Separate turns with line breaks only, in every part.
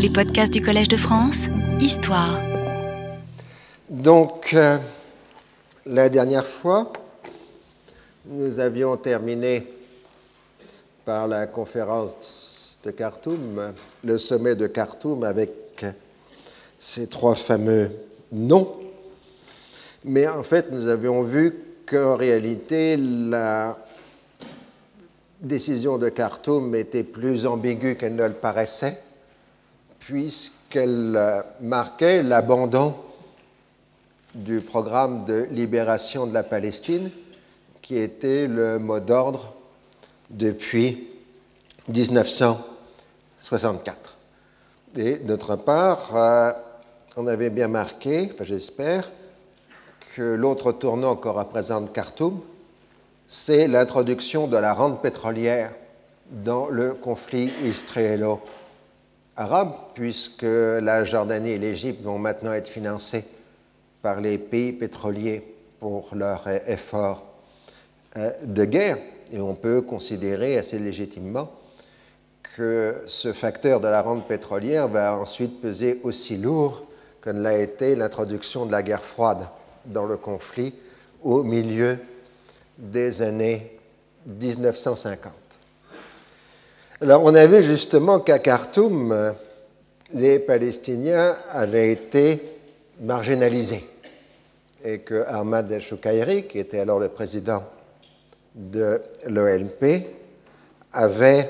Les podcasts du Collège de France, Histoire.
Donc, euh, la dernière fois, nous avions terminé par la conférence de Khartoum, le sommet de Khartoum avec ces trois fameux noms. Mais en fait, nous avions vu qu'en réalité, la décision de Khartoum était plus ambiguë qu'elle ne le paraissait, puisqu'elle marquait l'abandon du programme de libération de la Palestine, qui était le mot d'ordre depuis 1964. Et d'autre part, euh, on avait bien marqué, enfin j'espère, que l'autre tournant que représente Khartoum, c'est l'introduction de la rente pétrolière dans le conflit israélo-arabe, puisque la Jordanie et l'Égypte vont maintenant être financées par les pays pétroliers pour leur effort euh, de guerre. Et on peut considérer assez légitimement que ce facteur de la rente pétrolière va ensuite peser aussi lourd que ne l'a été l'introduction de la guerre froide dans le conflit au milieu des années 1950. Alors on a vu justement qu'à Khartoum, les Palestiniens avaient été marginalisés et que Ahmad El-Shoukairi, qui était alors le président de l'OLP, avait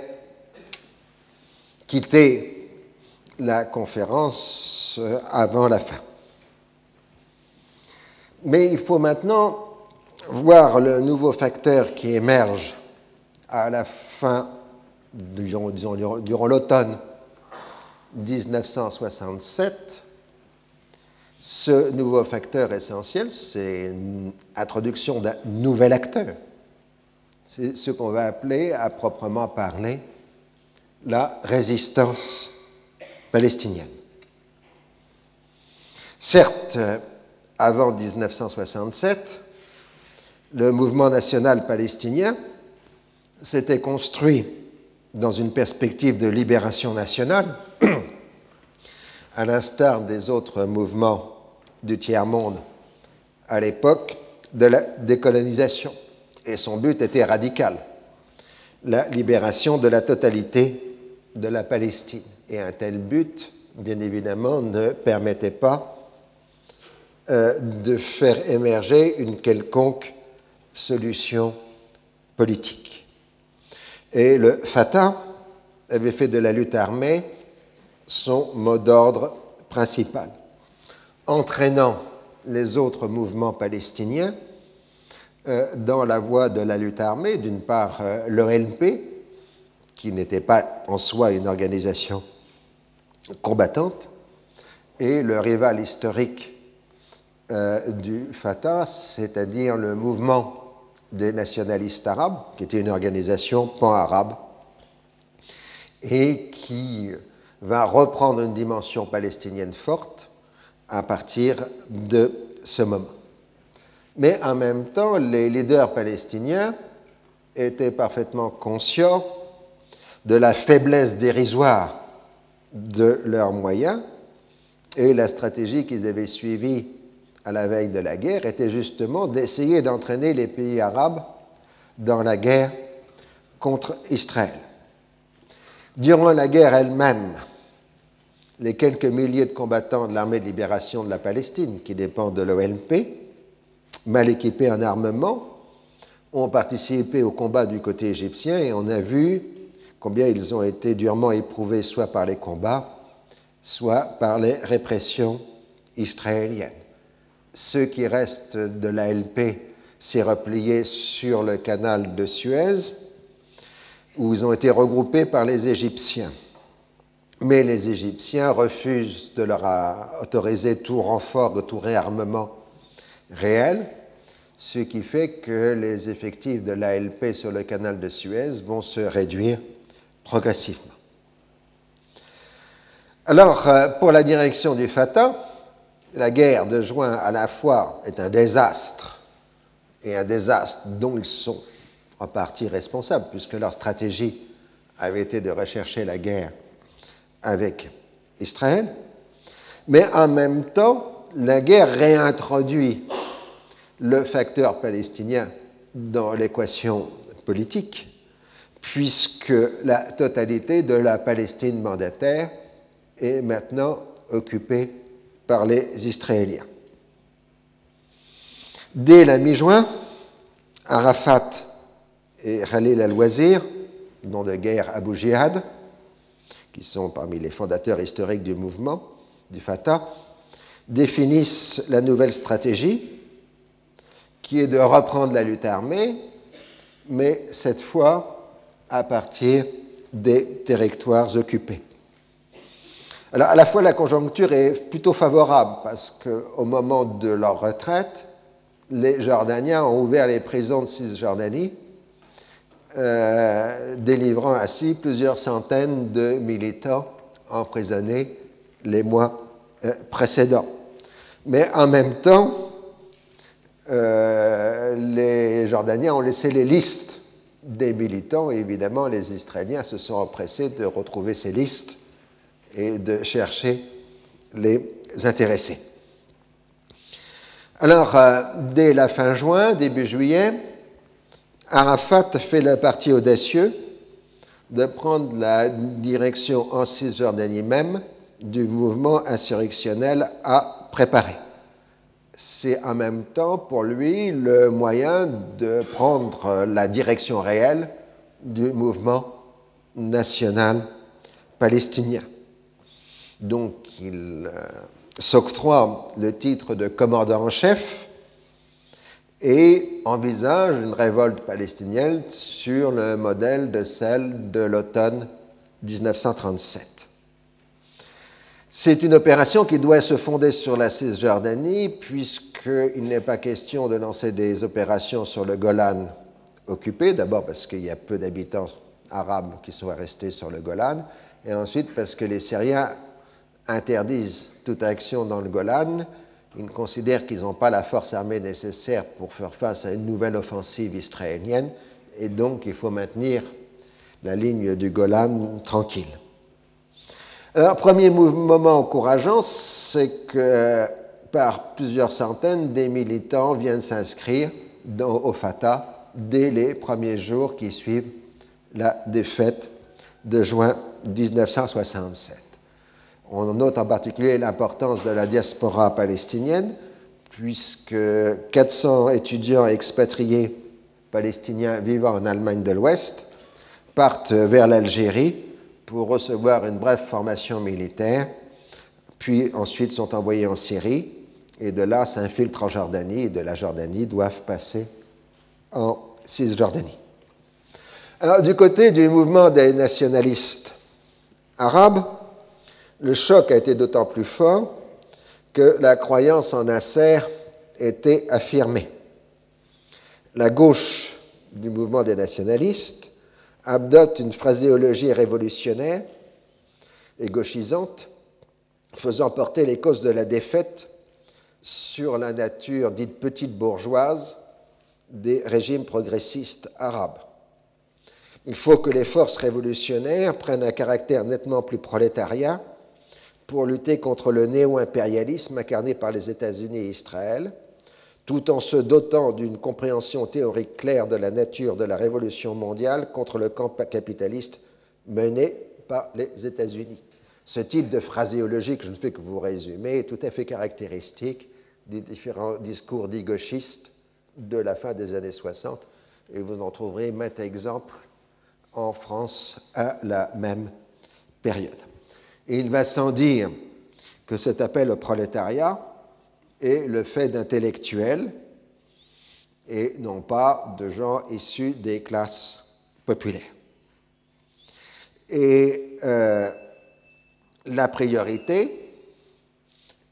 quitté la conférence avant la fin. Mais il faut maintenant voir le nouveau facteur qui émerge à la fin, durant l'automne 1967. Ce nouveau facteur essentiel, c'est l'introduction d'un nouvel acteur. C'est ce qu'on va appeler, à proprement parler, la résistance palestinienne. Certes, avant 1967, le mouvement national palestinien s'était construit dans une perspective de libération nationale, à l'instar des autres mouvements du tiers-monde à l'époque de la décolonisation. Et son but était radical, la libération de la totalité de la Palestine. Et un tel but, bien évidemment, ne permettait pas euh, de faire émerger une quelconque solution politique. Et le Fatah avait fait de la lutte armée son mot d'ordre principal, entraînant les autres mouvements palestiniens euh, dans la voie de la lutte armée, d'une part euh, qui n'était pas en soi une organisation combattante, et le rival historique euh, du Fatah, c'est-à-dire le mouvement des nationalistes arabes, qui était une organisation pan-arabe, et qui va reprendre une dimension palestinienne forte à partir de ce moment. Mais en même temps, les leaders palestiniens étaient parfaitement conscients de la faiblesse dérisoire de leurs moyens et la stratégie qu'ils avaient suivie à la veille de la guerre était justement d'essayer d'entraîner les pays arabes dans la guerre contre Israël. Durant la guerre elle-même, les quelques milliers de combattants de l'armée de libération de la Palestine, qui dépendent de l'OLP, mal équipés en armement, ont participé au combat du côté égyptien et on a vu combien ils ont été durement éprouvés soit par les combats, soit par les répressions israéliennes ceux qui restent de l'ALP s'est replié sur le canal de Suez, où ils ont été regroupés par les Égyptiens. Mais les Égyptiens refusent de leur autoriser tout renfort, de tout réarmement réel, ce qui fait que les effectifs de l'ALP sur le canal de Suez vont se réduire progressivement. Alors, euh, pour la direction du Fatah, la guerre de juin à la fois est un désastre et un désastre dont ils sont en partie responsables, puisque leur stratégie avait été de rechercher la guerre avec Israël, mais en même temps, la guerre réintroduit le facteur palestinien dans l'équation politique, puisque la totalité de la Palestine mandataire est maintenant occupée par les Israéliens. Dès la mi-juin, Arafat et Khalil al-Wazir, nom de guerre Abu Jihad, qui sont parmi les fondateurs historiques du mouvement, du Fatah, définissent la nouvelle stratégie, qui est de reprendre la lutte armée, mais cette fois à partir des territoires occupés. Alors, à la fois, la conjoncture est plutôt favorable parce qu'au moment de leur retraite, les Jordaniens ont ouvert les prisons de Cisjordanie, euh, délivrant ainsi plusieurs centaines de militants emprisonnés les mois euh, précédents. Mais en même temps, euh, les Jordaniens ont laissé les listes des militants et évidemment les Israéliens se sont empressés de retrouver ces listes et de chercher les intéressés. Alors, euh, dès la fin juin, début juillet, Arafat fait le parti audacieux de prendre la direction en Cisjordanie même du mouvement insurrectionnel à préparer. C'est en même temps pour lui le moyen de prendre la direction réelle du mouvement national palestinien. Donc il euh, s'octroie le titre de commandant en chef et envisage une révolte palestinienne sur le modèle de celle de l'automne 1937. C'est une opération qui doit se fonder sur la Cisjordanie, puisqu'il n'est pas question de lancer des opérations sur le Golan occupé, d'abord parce qu'il y a peu d'habitants arabes qui sont restés sur le Golan, et ensuite parce que les Syriens interdisent toute action dans le Golan. Ils considèrent qu'ils n'ont pas la force armée nécessaire pour faire face à une nouvelle offensive israélienne et donc il faut maintenir la ligne du Golan tranquille. Alors, premier moment encourageant, c'est que par plusieurs centaines, des militants viennent s'inscrire au Fatah dès les premiers jours qui suivent la défaite de juin 1967. On note en particulier l'importance de la diaspora palestinienne, puisque 400 étudiants expatriés palestiniens vivant en Allemagne de l'Ouest partent vers l'Algérie pour recevoir une brève formation militaire, puis ensuite sont envoyés en Syrie, et de là s'infiltrent en Jordanie, et de la Jordanie doivent passer en Cisjordanie. Alors, du côté du mouvement des nationalistes arabes, le choc a été d'autant plus fort que la croyance en Nasser était affirmée. La gauche du mouvement des nationalistes adopte une phraséologie révolutionnaire et gauchisante, faisant porter les causes de la défaite sur la nature dite petite bourgeoise des régimes progressistes arabes. Il faut que les forces révolutionnaires prennent un caractère nettement plus prolétarien pour lutter contre le néo-impérialisme incarné par les États-Unis et Israël, tout en se dotant d'une compréhension théorique claire de la nature de la révolution mondiale contre le camp capitaliste mené par les États-Unis. Ce type de phraséologie que je ne fais que vous résumer est tout à fait caractéristique des différents discours dits gauchistes de la fin des années 60, et vous en trouverez maintes exemples en France à la même période. Et il va sans dire que cet appel au prolétariat est le fait d'intellectuels et non pas de gens issus des classes populaires. Et euh, la priorité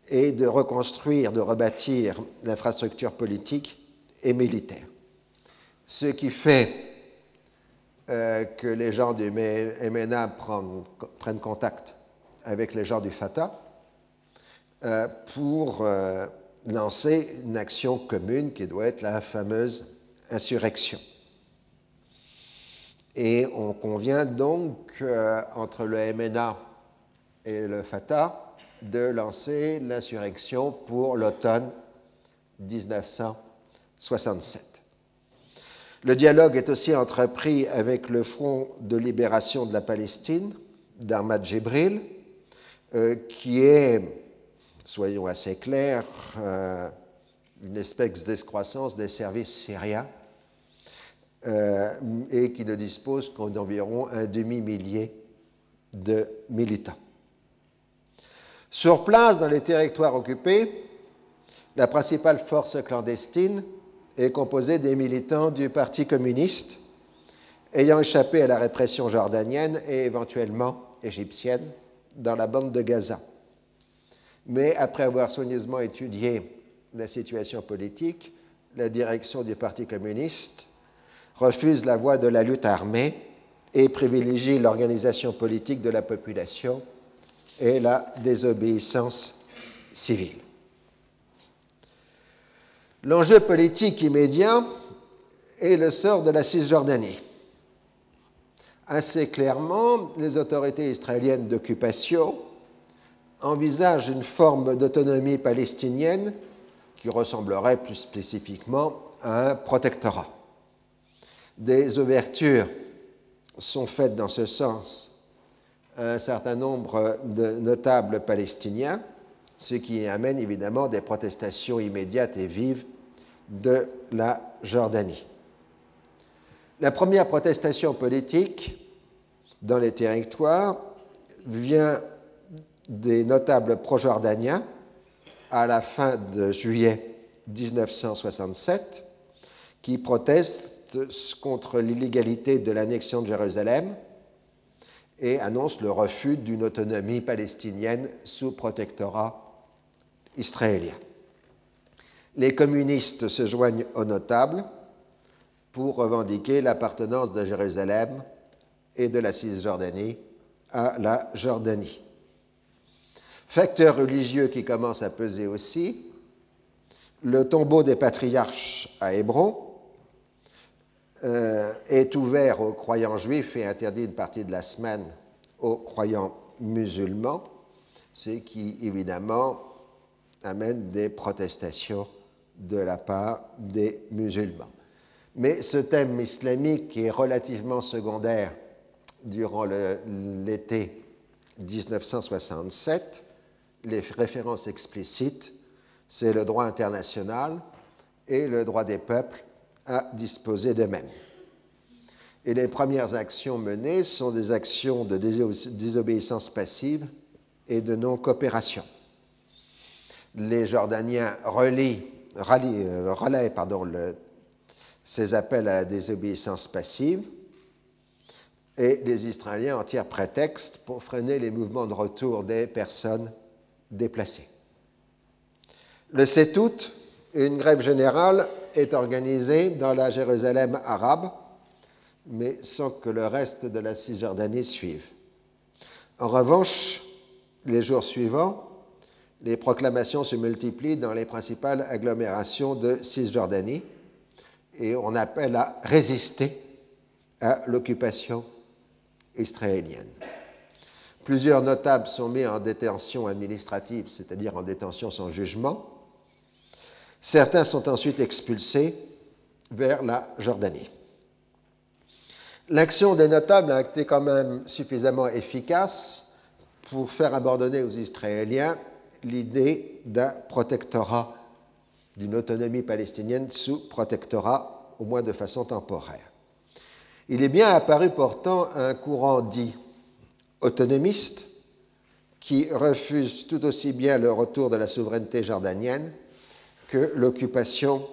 est de reconstruire, de rebâtir l'infrastructure politique et militaire. Ce qui fait euh, que les gens du MNA prennent contact avec les gens du Fatah euh, pour euh, lancer une action commune qui doit être la fameuse insurrection. Et on convient donc euh, entre le MNA et le Fatah de lancer l'insurrection pour l'automne 1967. Le dialogue est aussi entrepris avec le Front de libération de la Palestine d'Ahmad Jibril, qui est, soyons assez clairs, euh, une espèce d'escroissance des services syriens euh, et qui ne dispose qu'environ un demi-millier de militants. Sur place, dans les territoires occupés, la principale force clandestine est composée des militants du Parti communiste ayant échappé à la répression jordanienne et éventuellement égyptienne dans la bande de Gaza. Mais après avoir soigneusement étudié la situation politique, la direction du Parti communiste refuse la voie de la lutte armée et privilégie l'organisation politique de la population et la désobéissance civile. L'enjeu politique immédiat est le sort de la Cisjordanie. Assez clairement, les autorités israéliennes d'occupation envisagent une forme d'autonomie palestinienne qui ressemblerait plus spécifiquement à un protectorat. Des ouvertures sont faites dans ce sens à un certain nombre de notables palestiniens, ce qui amène évidemment des protestations immédiates et vives de la Jordanie. La première protestation politique dans les territoires vient des notables pro-jordaniens à la fin de juillet 1967 qui protestent contre l'illégalité de l'annexion de Jérusalem et annoncent le refus d'une autonomie palestinienne sous protectorat israélien. Les communistes se joignent aux notables pour revendiquer l'appartenance de Jérusalem et de la Cisjordanie à la Jordanie. Facteur religieux qui commence à peser aussi, le tombeau des patriarches à Hébron euh, est ouvert aux croyants juifs et interdit une partie de la semaine aux croyants musulmans, ce qui évidemment amène des protestations de la part des musulmans. Mais ce thème islamique est relativement secondaire durant l'été 1967. Les références explicites, c'est le droit international et le droit des peuples à disposer d'eux-mêmes. Et les premières actions menées sont des actions de désobéissance passive et de non-coopération. Les Jordaniens relient, euh, relaient pardon, ces appels à la désobéissance passive et les Israéliens en tirent prétexte pour freiner les mouvements de retour des personnes déplacées. Le 7 août, une grève générale est organisée dans la Jérusalem arabe, mais sans que le reste de la Cisjordanie suive. En revanche, les jours suivants, les proclamations se multiplient dans les principales agglomérations de Cisjordanie et on appelle à résister à l'occupation israélienne. Plusieurs notables sont mis en détention administrative, c'est-à-dire en détention sans jugement. Certains sont ensuite expulsés vers la Jordanie. L'action des notables a été quand même suffisamment efficace pour faire abandonner aux Israéliens l'idée d'un protectorat, d'une autonomie palestinienne sous protectorat, au moins de façon temporaire. Il est bien apparu pourtant un courant dit autonomiste qui refuse tout aussi bien le retour de la souveraineté jordanienne que l'occupation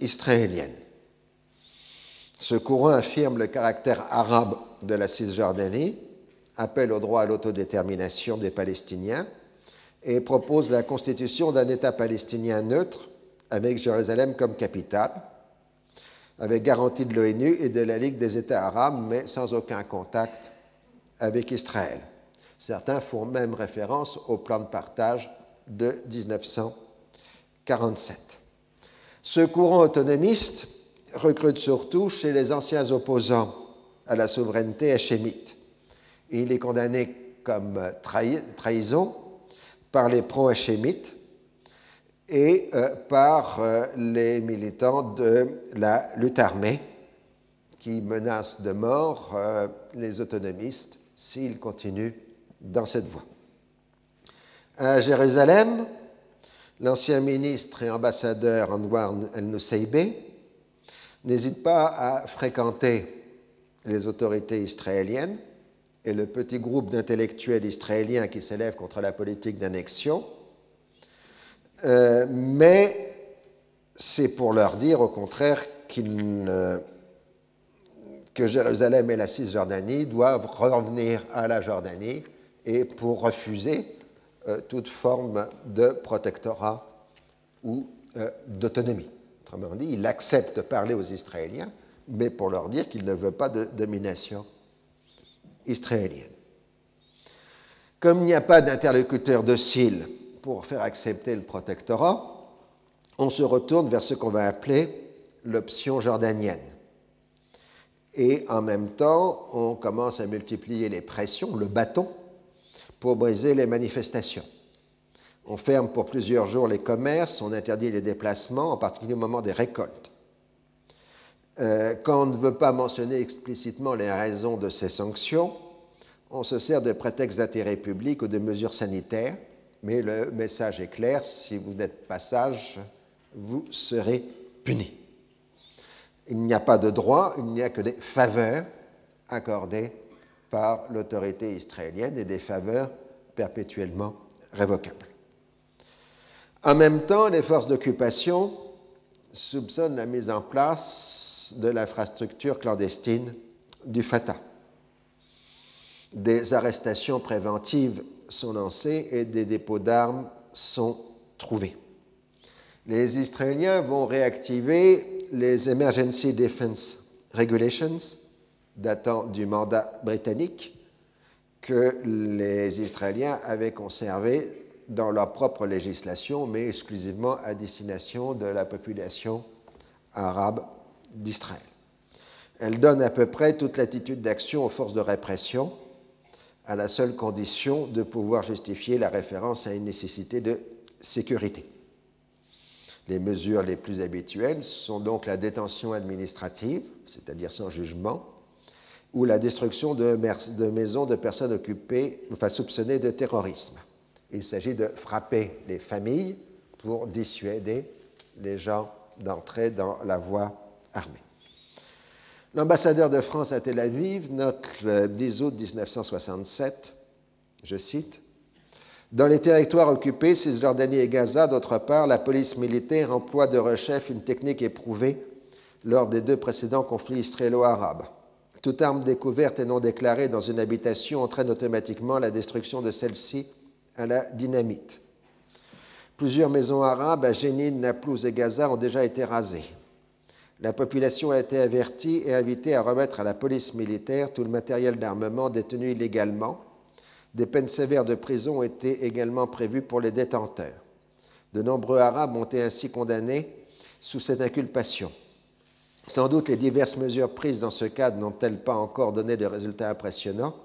israélienne. Ce courant affirme le caractère arabe de la Cisjordanie, appelle au droit à l'autodétermination des Palestiniens et propose la constitution d'un État palestinien neutre avec Jérusalem comme capitale, avec garantie de l'ONU et de la Ligue des États arabes, mais sans aucun contact avec Israël. Certains font même référence au plan de partage de 1947. Ce courant autonomiste recrute surtout chez les anciens opposants à la souveraineté hachémite. Il est condamné comme trahison par les pro-hachémites et euh, par euh, les militants de la lutte armée qui menacent de mort euh, les autonomistes s'ils continuent dans cette voie. À Jérusalem, l'ancien ministre et ambassadeur Anwar el-Nusaybe n'hésite pas à fréquenter les autorités israéliennes et le petit groupe d'intellectuels israéliens qui s'élèvent contre la politique d'annexion, euh, mais c'est pour leur dire au contraire que Jérusalem et la Cisjordanie doivent revenir à la Jordanie et pour refuser euh, toute forme de protectorat ou euh, d'autonomie. Autrement dit, il accepte de parler aux Israéliens, mais pour leur dire qu'il ne veut pas de domination israélienne. Comme il n'y a pas d'interlocuteur docile pour faire accepter le protectorat, on se retourne vers ce qu'on va appeler l'option jordanienne. Et en même temps, on commence à multiplier les pressions, le bâton, pour briser les manifestations. On ferme pour plusieurs jours les commerces, on interdit les déplacements, en particulier au moment des récoltes. Euh, quand on ne veut pas mentionner explicitement les raisons de ces sanctions, on se sert de prétextes d'intérêt public ou de mesures sanitaires, mais le message est clair, si vous n'êtes pas sage, vous serez puni. Il n'y a pas de droit, il n'y a que des faveurs accordées par l'autorité israélienne et des faveurs perpétuellement révocables. En même temps, les forces d'occupation soupçonnent la mise en place de l'infrastructure clandestine du Fatah. Des arrestations préventives sont lancées et des dépôts d'armes sont trouvés. Les Israéliens vont réactiver les Emergency Defense Regulations datant du mandat britannique que les Israéliens avaient conservé dans leur propre législation, mais exclusivement à destination de la population arabe d'Israël. Elle donne à peu près toute l'attitude d'action aux forces de répression, à la seule condition de pouvoir justifier la référence à une nécessité de sécurité. Les mesures les plus habituelles sont donc la détention administrative, c'est-à-dire sans jugement, ou la destruction de, maisons de personnes occupées, soupçonnées de terrorisme. Il s'agit de frapper les familles pour dissuader les gens d'entrer dans la voie armée. L'ambassadeur de France à Tel Aviv note le 10 août 1967, je cite, Dans les territoires occupés, Cisjordanie et Gaza, d'autre part, la police militaire emploie de rechef une technique éprouvée lors des deux précédents conflits israélo-arabes toute arme découverte et non déclarée dans une habitation entraîne automatiquement la destruction de celle-ci à la dynamite. Plusieurs maisons arabes à Jénine, Naplouse et Gaza ont déjà été rasées. La population a été avertie et invitée à remettre à la police militaire tout le matériel d'armement détenu illégalement. Des peines sévères de prison ont été également prévues pour les détenteurs. De nombreux Arabes ont été ainsi condamnés sous cette inculpation. Sans doute les diverses mesures prises dans ce cadre n'ont-elles pas encore donné de résultats impressionnants,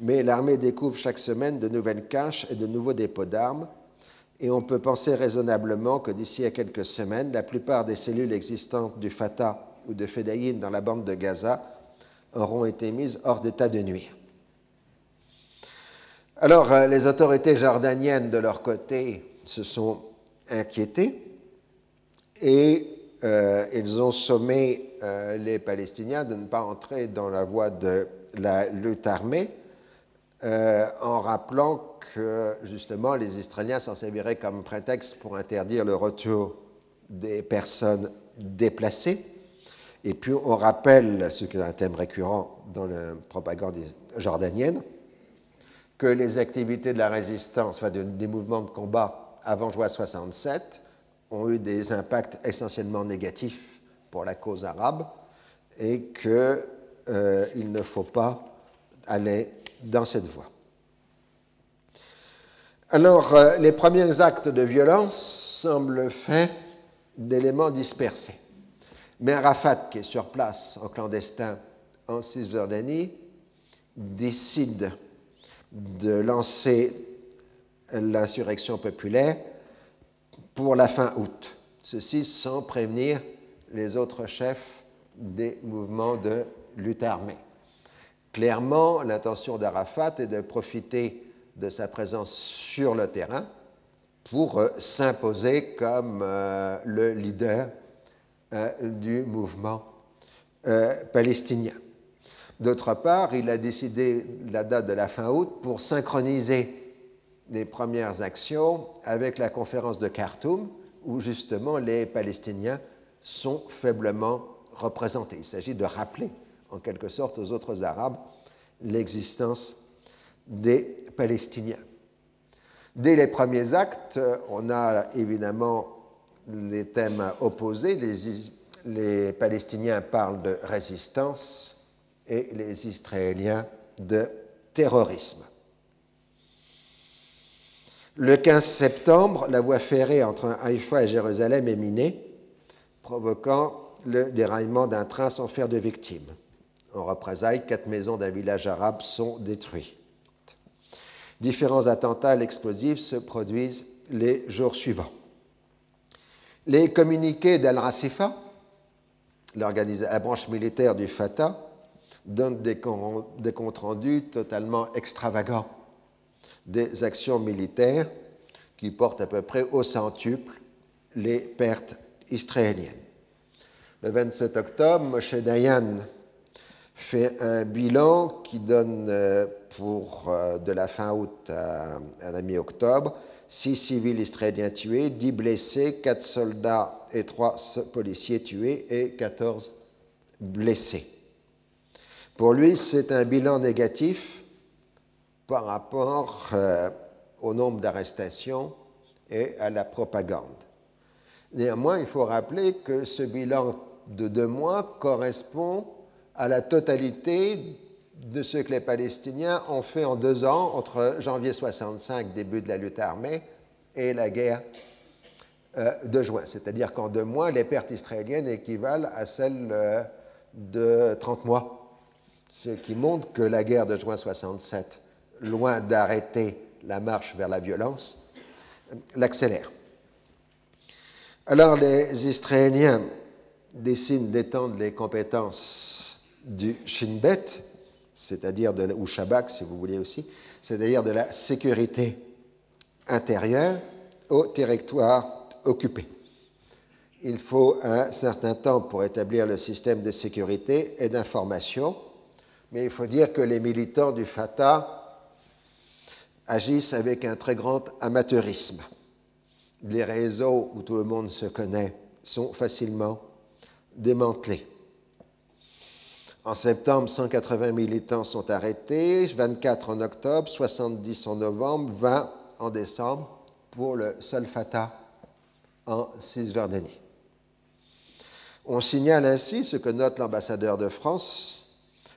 mais l'armée découvre chaque semaine de nouvelles caches et de nouveaux dépôts d'armes, et on peut penser raisonnablement que d'ici à quelques semaines, la plupart des cellules existantes du Fatah ou de Fedaïn dans la bande de Gaza auront été mises hors d'état de nuire. Alors, euh, les autorités jordaniennes, de leur côté, se sont inquiétées et euh, ils ont sommé euh, les Palestiniens de ne pas entrer dans la voie de la lutte armée, euh, en rappelant que justement les Israéliens s'en serviraient comme prétexte pour interdire le retour des personnes déplacées. Et puis on rappelle, ce qui est un thème récurrent dans la propagande jordanienne, que les activités de la résistance, enfin des mouvements de combat avant juin 67, ont eu des impacts essentiellement négatifs pour la cause arabe et qu'il euh, ne faut pas aller dans cette voie. Alors, euh, les premiers actes de violence semblent faits d'éléments dispersés. Mais Arafat, qui est sur place en clandestin en Cisjordanie, décide de lancer l'insurrection populaire pour la fin août. Ceci sans prévenir les autres chefs des mouvements de lutte armée. Clairement, l'intention d'Arafat est de profiter de sa présence sur le terrain pour euh, s'imposer comme euh, le leader euh, du mouvement palestinien. D'autre part, il a décidé la date de la fin août pour synchroniser les premières actions avec la conférence de Khartoum, où justement les Palestiniens sont faiblement représentés. Il s'agit de rappeler en quelque sorte aux autres Arabes l'existence des Palestiniens. Dès les premiers actes, on a évidemment les thèmes opposés. Les, les Palestiniens parlent de résistance et les Israéliens de terrorisme. Le 15 septembre, la voie ferrée entre Haïfa et Jérusalem est minée, provoquant le déraillement d'un train sans faire de victimes. En représailles, quatre maisons d'un village arabe sont détruites. Différents attentats à l'explosif se produisent les jours suivants. Les communiqués d'Al-Rasifa, la branche militaire du Fatah, donnent des comptes rendus totalement extravagants des actions militaires qui portent à peu près au centuple les pertes israéliennes. Le 27 octobre, Moshe Dayan fait un bilan qui donne euh, euh, de la fin août à, la mi-octobre six civils israéliens tués, dix blessés, quatre soldats et trois policiers tués et 14 blessés. Pour lui, c'est un bilan négatif par rapport euh, au nombre d'arrestations et à la propagande. Néanmoins, il faut rappeler que ce bilan de deux mois correspond à la totalité de ce que les Palestiniens ont fait en deux ans entre janvier 65, début de la lutte armée, et la guerre euh, de juin. C'est-à-dire qu'en deux mois, les pertes israéliennes équivalent à celles euh, de 30 mois, ce qui montre que la guerre de juin 67 loin d'arrêter la marche vers la violence, l'accélère. Alors les Israéliens décident d'étendre les compétences du Shin Bet, c'est-à-dire de, ou si vous voulez aussi, c'est-à-dire de la sécurité intérieure au territoire occupé. Il faut un certain temps pour établir le système de sécurité et d'information, mais il faut dire que les militants du Fatah agissent avec un très grand amateurisme. Les réseaux où tout le monde se connaît sont facilement démantelés. En septembre, 180 militants sont arrêtés, 24 en octobre, 70 en novembre, 20 en décembre pour le seul Fatah en Cisjordanie. On signale ainsi ce que note l'ambassadeur de France,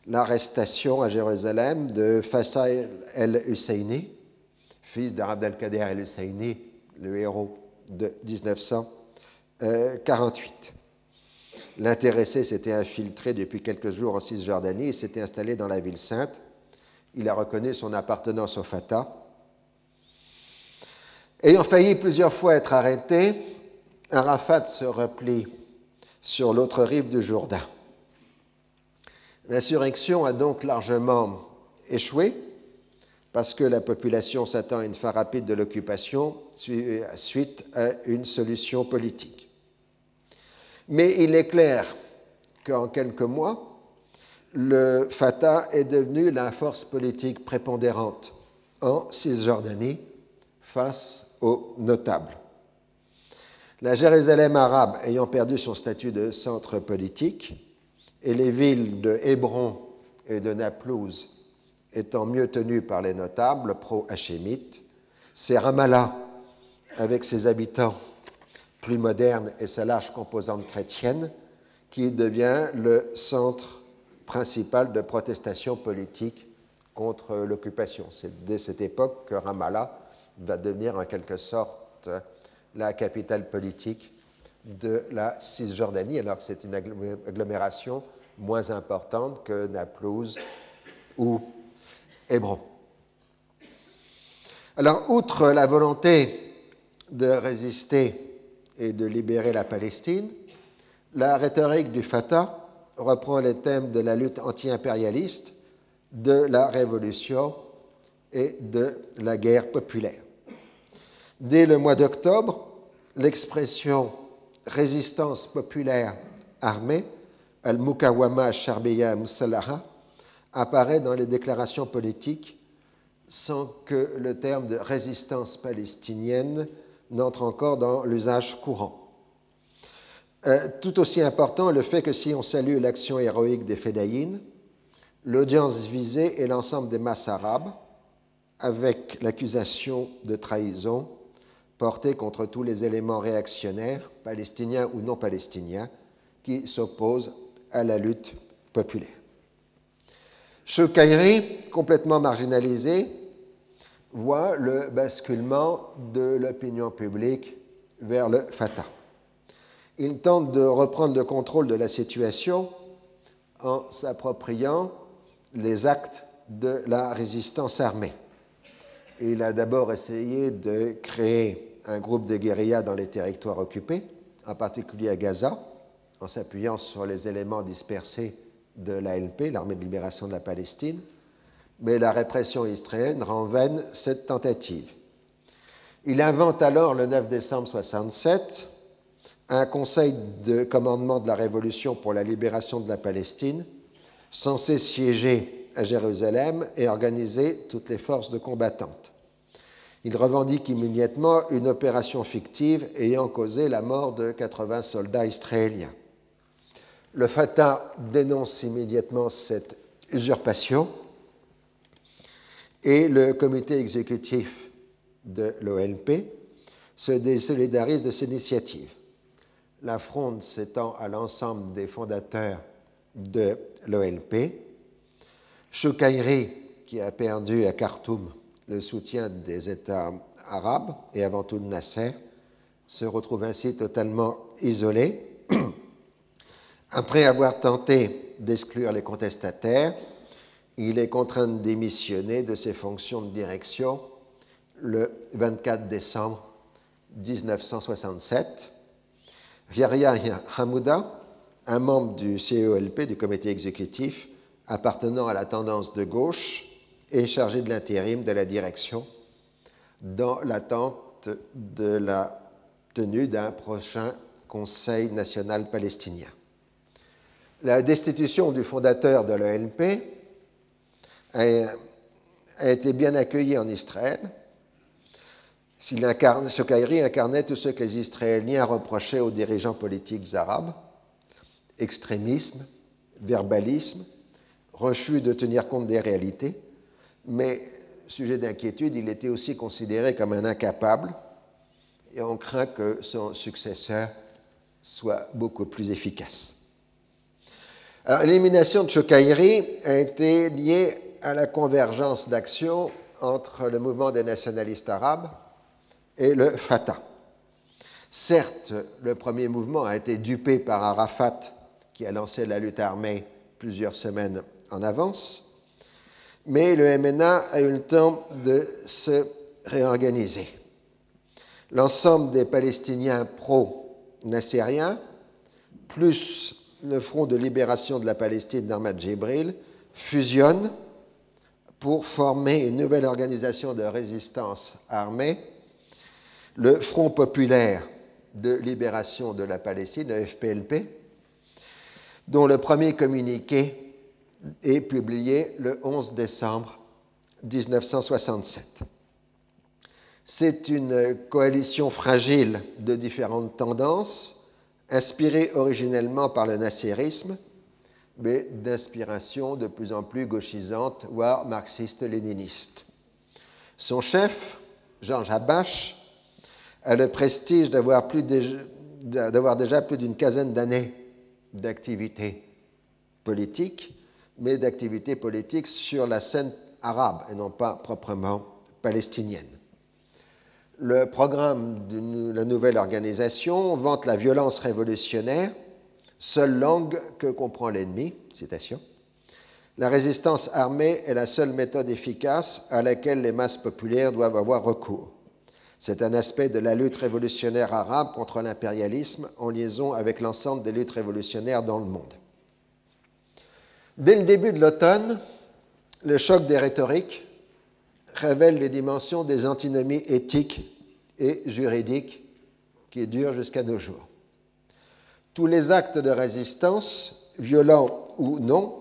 l'arrestation à Jérusalem de Faisal el-Husseini, fils d'Abdelkader el-Husseini, le héros de 1948. L'intéressé s'était infiltré depuis quelques jours en Cisjordanie et s'était installé dans la ville sainte. Il a reconnu son appartenance au Fatah. Ayant failli plusieurs fois être arrêté, Arafat se replie sur l'autre rive du Jourdain. L'insurrection a donc largement échoué parce que la population s'attend à une fin rapide de l'occupation suite à une solution politique. Mais il est clair qu'en quelques mois, le Fatah est devenu la force politique prépondérante en Cisjordanie face aux notables. La Jérusalem arabe ayant perdu son statut de centre politique et les villes de Hébron et de Naplouse étant mieux tenu par les notables pro-hachémites, c'est Ramallah, avec ses habitants plus modernes et sa large composante chrétienne, qui devient le centre principal de protestation politique contre l'occupation. C'est dès cette époque que Ramallah va devenir en quelque sorte la capitale politique de la Cisjordanie, alors que c'est une agglomération moins importante que Naplouse ou Hébron. Alors, outre la volonté de résister et de libérer la Palestine, la rhétorique du Fatah reprend les thèmes de la lutte anti-impérialiste, de la révolution et de la guerre populaire. Dès le mois d'octobre, l'expression résistance populaire armée, al-Mukawama Sharbiya Musallaha, apparaît dans les déclarations politiques sans que le terme de résistance palestinienne n'entre encore dans l'usage courant. Euh, tout aussi important le fait que si on salue l'action héroïque des Fédayines, l'audience visée est l'ensemble des masses arabes, avec l'accusation de trahison portée contre tous les éléments réactionnaires, palestiniens ou non palestiniens, qui s'opposent à la lutte populaire. Choukairi, complètement marginalisé, voit le basculement de l'opinion publique vers le Fatah. Il tente de reprendre le contrôle de la situation en s'appropriant les actes de la résistance armée. Il a d'abord essayé de créer un groupe de guérilla dans les territoires occupés, en particulier à Gaza, en s'appuyant sur les éléments dispersés de l'ALP, l'armée de libération de la Palestine, mais la répression israélienne rend vaine cette tentative. Il invente alors le 9 décembre 1967 un conseil de commandement de la révolution pour la libération de la Palestine, censé siéger à Jérusalem et organiser toutes les forces de combattantes. Il revendique immédiatement une opération fictive ayant causé la mort de 80 soldats israéliens. Le Fatah dénonce immédiatement cette usurpation et le comité exécutif de l'OLP se désolidarise de cette initiative. La fronde s'étend à l'ensemble des fondateurs de l'OLP. Choukairi, qui a perdu à Khartoum le soutien des États arabes et avant tout de Nasser, se retrouve ainsi totalement isolé. Après avoir tenté d'exclure les contestataires, il est contraint de démissionner de ses fonctions de direction le 24 décembre 1967. Yahya Hamouda, un membre du CELP, du comité exécutif, appartenant à la tendance de gauche, est chargé de l'intérim de la direction dans l'attente de la tenue d'un prochain Conseil national palestinien. La destitution du fondateur de l'OLP a, été bien accueilli en Israël. S'il incarne, incarnait tout ce que les Israéliens reprochaient aux dirigeants politiques arabes extrémisme, verbalisme, refus de tenir compte des réalités, mais sujet d'inquiétude, il était aussi considéré comme un incapable et on craint que son successeur soit beaucoup plus efficace. L'élimination de Chokairi a été liée à la convergence d'action entre le mouvement des nationalistes arabes et le Fatah. Certes, le premier mouvement a été dupé par Arafat, qui a lancé la lutte armée plusieurs semaines en avance, mais le MNA a eu le temps de se réorganiser. L'ensemble des Palestiniens pro-nassériens, plus le Front de libération de la Palestine d'Ahmad Jibril, fusionnent pour former une nouvelle organisation de résistance armée, le Front populaire de libération de la Palestine, le FPLP, dont le premier communiqué est publié le 11 décembre 1967. C'est une coalition fragile de différentes tendances, inspirée originellement par le nasserisme, mais d'inspiration de plus en plus gauchisante, voire marxiste-léniniste. Son chef, Georges Habash, a le prestige d'avoir déjà plus d'une quinzaine d'années d'activité politique, mais d'activité politique sur la scène arabe et non pas proprement palestinienne. Le programme de la nouvelle organisation vante la violence révolutionnaire seule langue que comprend l'ennemi, citation, La résistance armée est la seule méthode efficace à laquelle les masses populaires doivent avoir recours. C'est un aspect de la lutte révolutionnaire arabe contre l'impérialisme en liaison avec l'ensemble des luttes révolutionnaires dans le monde. Dès le début de l'automne, le choc des rhétoriques révèle les dimensions des antinomies éthiques et juridiques qui durent jusqu'à nos jours. Tous les actes de résistance, violents ou non,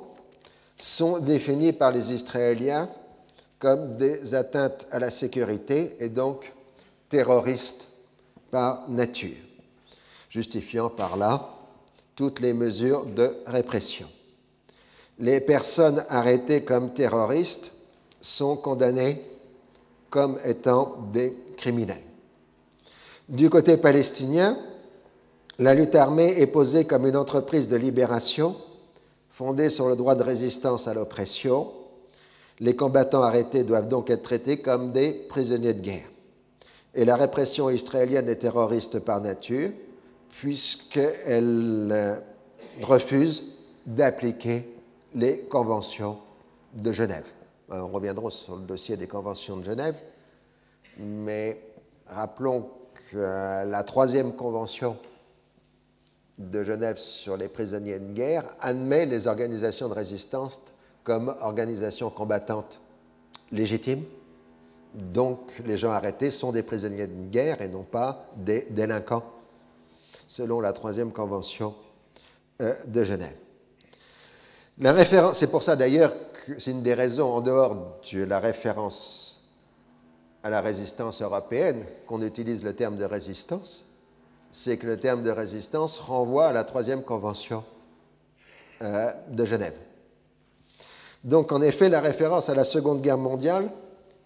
sont définis par les Israéliens comme des atteintes à la sécurité et donc terroristes par nature, justifiant par là toutes les mesures de répression. Les personnes arrêtées comme terroristes sont condamnées comme étant des criminels. Du côté palestinien, la lutte armée est posée comme une entreprise de libération fondée sur le droit de résistance à l'oppression. Les combattants arrêtés doivent donc être traités comme des prisonniers de guerre. Et la répression israélienne est terroriste par nature, puisqu'elle euh, refuse d'appliquer les conventions de Genève. Euh, on reviendra sur le dossier des conventions de Genève, mais rappelons que la troisième convention de Genève sur les prisonniers de guerre admet les organisations de résistance comme organisations combattantes légitimes. Donc les gens arrêtés sont des prisonniers de guerre et non pas des délinquants, selon la troisième convention euh, de Genève. La référence, c'est pour ça d'ailleurs que c'est une des raisons en dehors de la référence à la résistance européenne qu'on utilise le terme de résistance, c'est que le terme de résistance renvoie à la troisième convention euh, de Genève. Donc en effet, la référence à la Seconde Guerre mondiale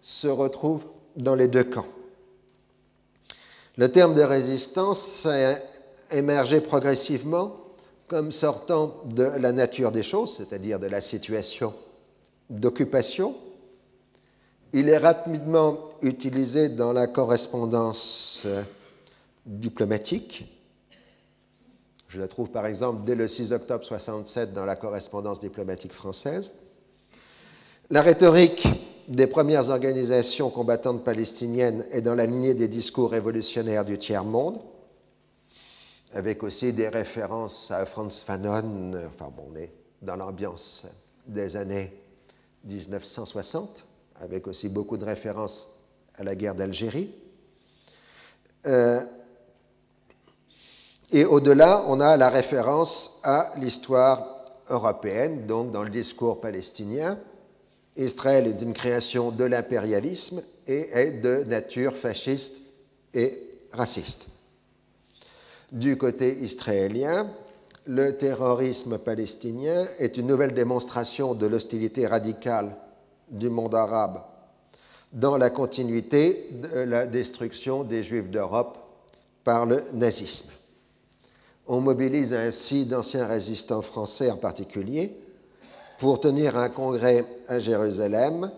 se retrouve dans les deux camps. Le terme de résistance a émergé progressivement comme sortant de la nature des choses, c'est-à-dire de la situation d'occupation. Il est rapidement utilisé dans la correspondance diplomatique. Je la trouve par exemple dès le 6 octobre 67 dans la correspondance diplomatique française. La rhétorique des premières organisations combattantes palestiniennes est dans la lignée des discours révolutionnaires du tiers-monde, avec aussi des références à Franz Fanon, enfin bon, on est dans l'ambiance des années 1960, avec aussi beaucoup de références à la guerre d'Algérie. Euh, et au-delà, on a la référence à l'histoire européenne, donc dans le discours palestinien. Israël est d'une création de l'impérialisme et est de nature fasciste et raciste. Du côté israélien, le terrorisme palestinien est une nouvelle démonstration de l'hostilité radicale du monde arabe dans la continuité de la destruction des Juifs d'Europe par le nazisme. On mobilise ainsi d'anciens résistants français en particulier pour tenir un congrès à Jérusalem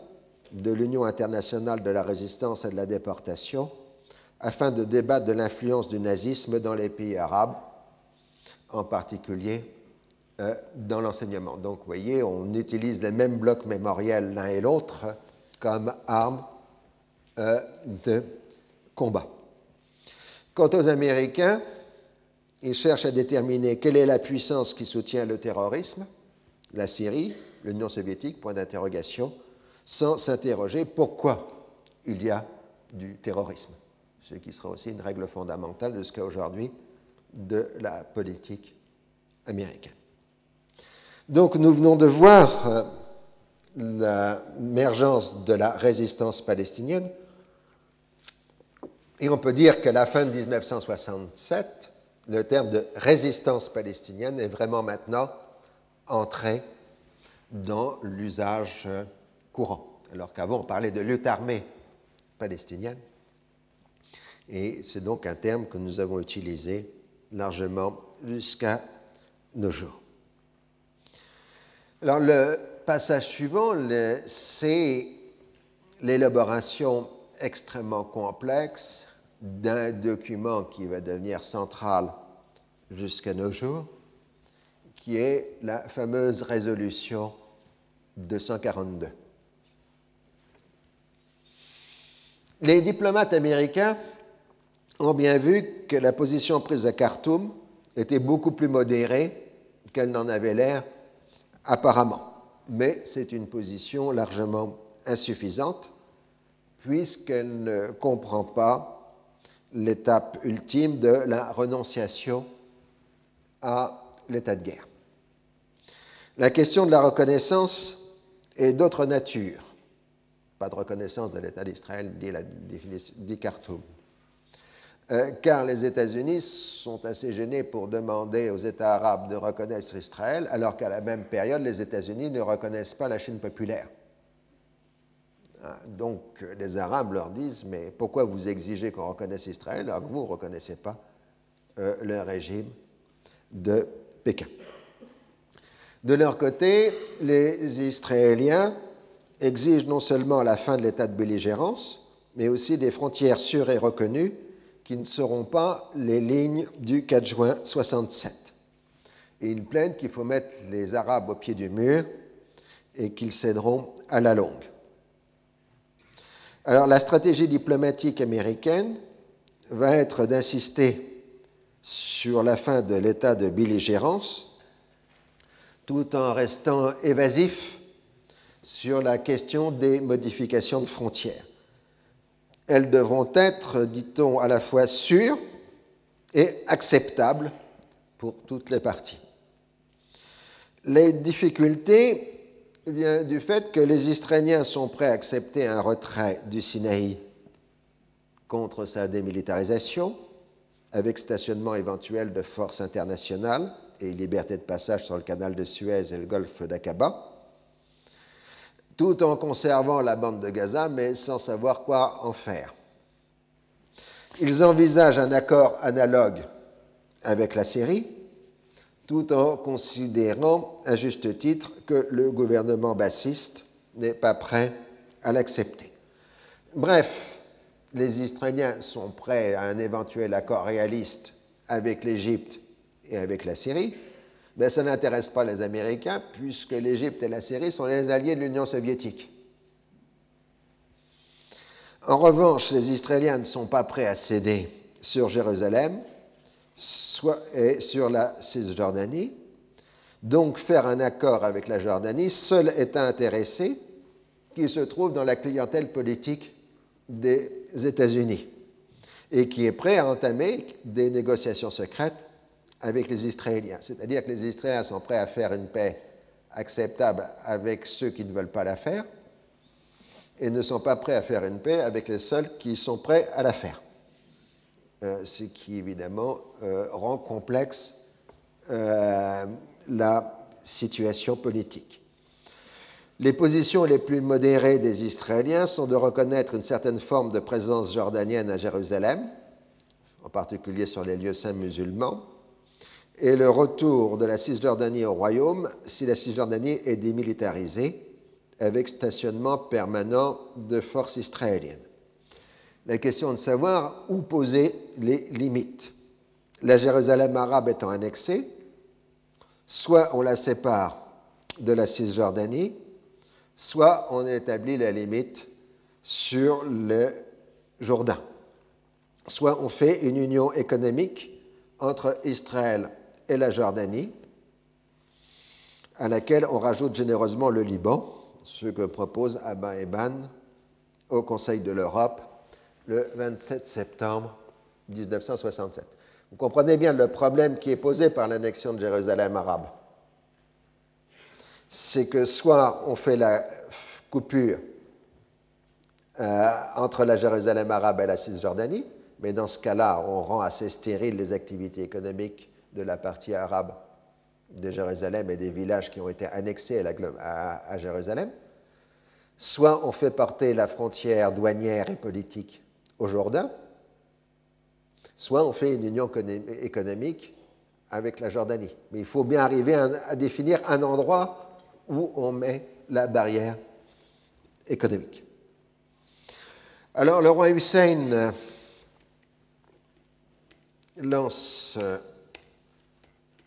de l'Union internationale de la résistance et de la déportation afin de débattre de l'influence du nazisme dans les pays arabes, en particulier euh, dans l'enseignement. Donc, vous voyez, on utilise les mêmes blocs mémoriels l'un et l'autre comme armes euh, de combat. Quant aux Américains, il cherche à déterminer quelle est la puissance qui soutient le terrorisme, la Syrie, l'Union soviétique, point d'interrogation, sans s'interroger pourquoi il y a du terrorisme, ce qui sera aussi une règle fondamentale jusqu'à aujourd'hui de la politique américaine. Donc nous venons de voir euh, l'émergence de la résistance palestinienne et on peut dire qu'à la fin de 1967, le terme de résistance palestinienne est vraiment maintenant entré dans l'usage courant, alors qu'avant on parlait de lutte armée palestinienne. Et c'est donc un terme que nous avons utilisé largement jusqu'à nos jours. Alors le passage suivant, c'est l'élaboration extrêmement complexe d'un document qui va devenir central jusqu'à nos jours, qui est la fameuse résolution 242. Les diplomates américains ont bien vu que la position prise à Khartoum était beaucoup plus modérée qu'elle n'en avait l'air apparemment. Mais c'est une position largement insuffisante puisqu'elle ne comprend pas l'étape ultime de la renonciation à l'état de guerre. La question de la reconnaissance est d'autre nature. Pas de reconnaissance de l'État d'Israël, dit, Khartoum. Euh, car les États-Unis sont assez gênés pour demander aux États arabes de reconnaître Israël, alors qu'à la même période, les États-Unis ne reconnaissent pas la Chine populaire. Ah, donc les Arabes leur disent, mais pourquoi vous exigez qu'on reconnaisse Israël alors que vous ne reconnaissez pas euh, le régime de Pékin? De leur côté, les Israéliens exigent non seulement la fin de l'état de belligérance, mais aussi des frontières sûres et reconnues qui ne seront pas les lignes du 4 juin 67. Et ils plaignent qu'il faut mettre les Arabes au pied du mur et qu'ils céderont à la longue. Alors la stratégie diplomatique américaine va être d'insister sur la fin de l'état de belligérance tout en restant évasif sur la question des modifications de frontières. Elles devront être, dit-on, à la fois sûres et acceptables pour toutes les parties. Les difficultés vient du fait que les Israéliens sont prêts à accepter un retrait du Sinaï contre sa démilitarisation, avec stationnement éventuel de forces internationales et liberté de passage sur le canal de Suez et le golfe d'Aqaba, tout en conservant la bande de Gaza, mais sans savoir quoi en faire. Ils envisagent un accord analogue avec la Syrie, tout en considérant à juste titre que le gouvernement bassiste n'est pas prêt à l'accepter. Bref, les Israéliens sont prêts à un éventuel accord réaliste avec l'Égypte et avec la Syrie, mais ça n'intéresse pas les Américains puisque l'Égypte et la Syrie sont les alliés de l'Union soviétique. En revanche, les Israéliens ne sont pas prêts à céder sur Jérusalem soit sur la Cisjordanie. Donc faire un accord avec la Jordanie, seul État intéressé qui se trouve dans la clientèle politique des États-Unis et qui est prêt à entamer des négociations secrètes avec les Israéliens. C'est-à-dire que les Israéliens sont prêts à faire une paix acceptable avec ceux qui ne veulent pas la faire et ne sont pas prêts à faire une paix avec les seuls qui sont prêts à la faire. Euh, ce qui évidemment euh, rend complexe euh, la situation politique. Les positions les plus modérées des Israéliens sont de reconnaître une certaine forme de présence jordanienne à Jérusalem, en particulier sur les lieux saints musulmans, et le retour de la Cisjordanie au royaume si la Cisjordanie est démilitarisée, avec stationnement permanent de forces israéliennes la question de savoir où poser les limites. La Jérusalem arabe étant annexée, soit on la sépare de la Cisjordanie, soit on établit la limite sur le Jourdain. Soit on fait une union économique entre Israël et la Jordanie, à laquelle on rajoute généreusement le Liban, ce que propose Abba Eban au Conseil de l'Europe le 27 septembre 1967. Vous comprenez bien le problème qui est posé par l'annexion de Jérusalem arabe. C'est que soit on fait la coupure euh, entre la Jérusalem arabe et la Cisjordanie, mais dans ce cas-là, on rend assez stériles les activités économiques de la partie arabe de Jérusalem et des villages qui ont été annexés à Jérusalem. Soit on fait porter la frontière douanière et politique au Jourdain, soit on fait une union économique avec la Jordanie. Mais il faut bien arriver à, définir un endroit où on met la barrière économique. Alors le roi Hussein euh, lance euh,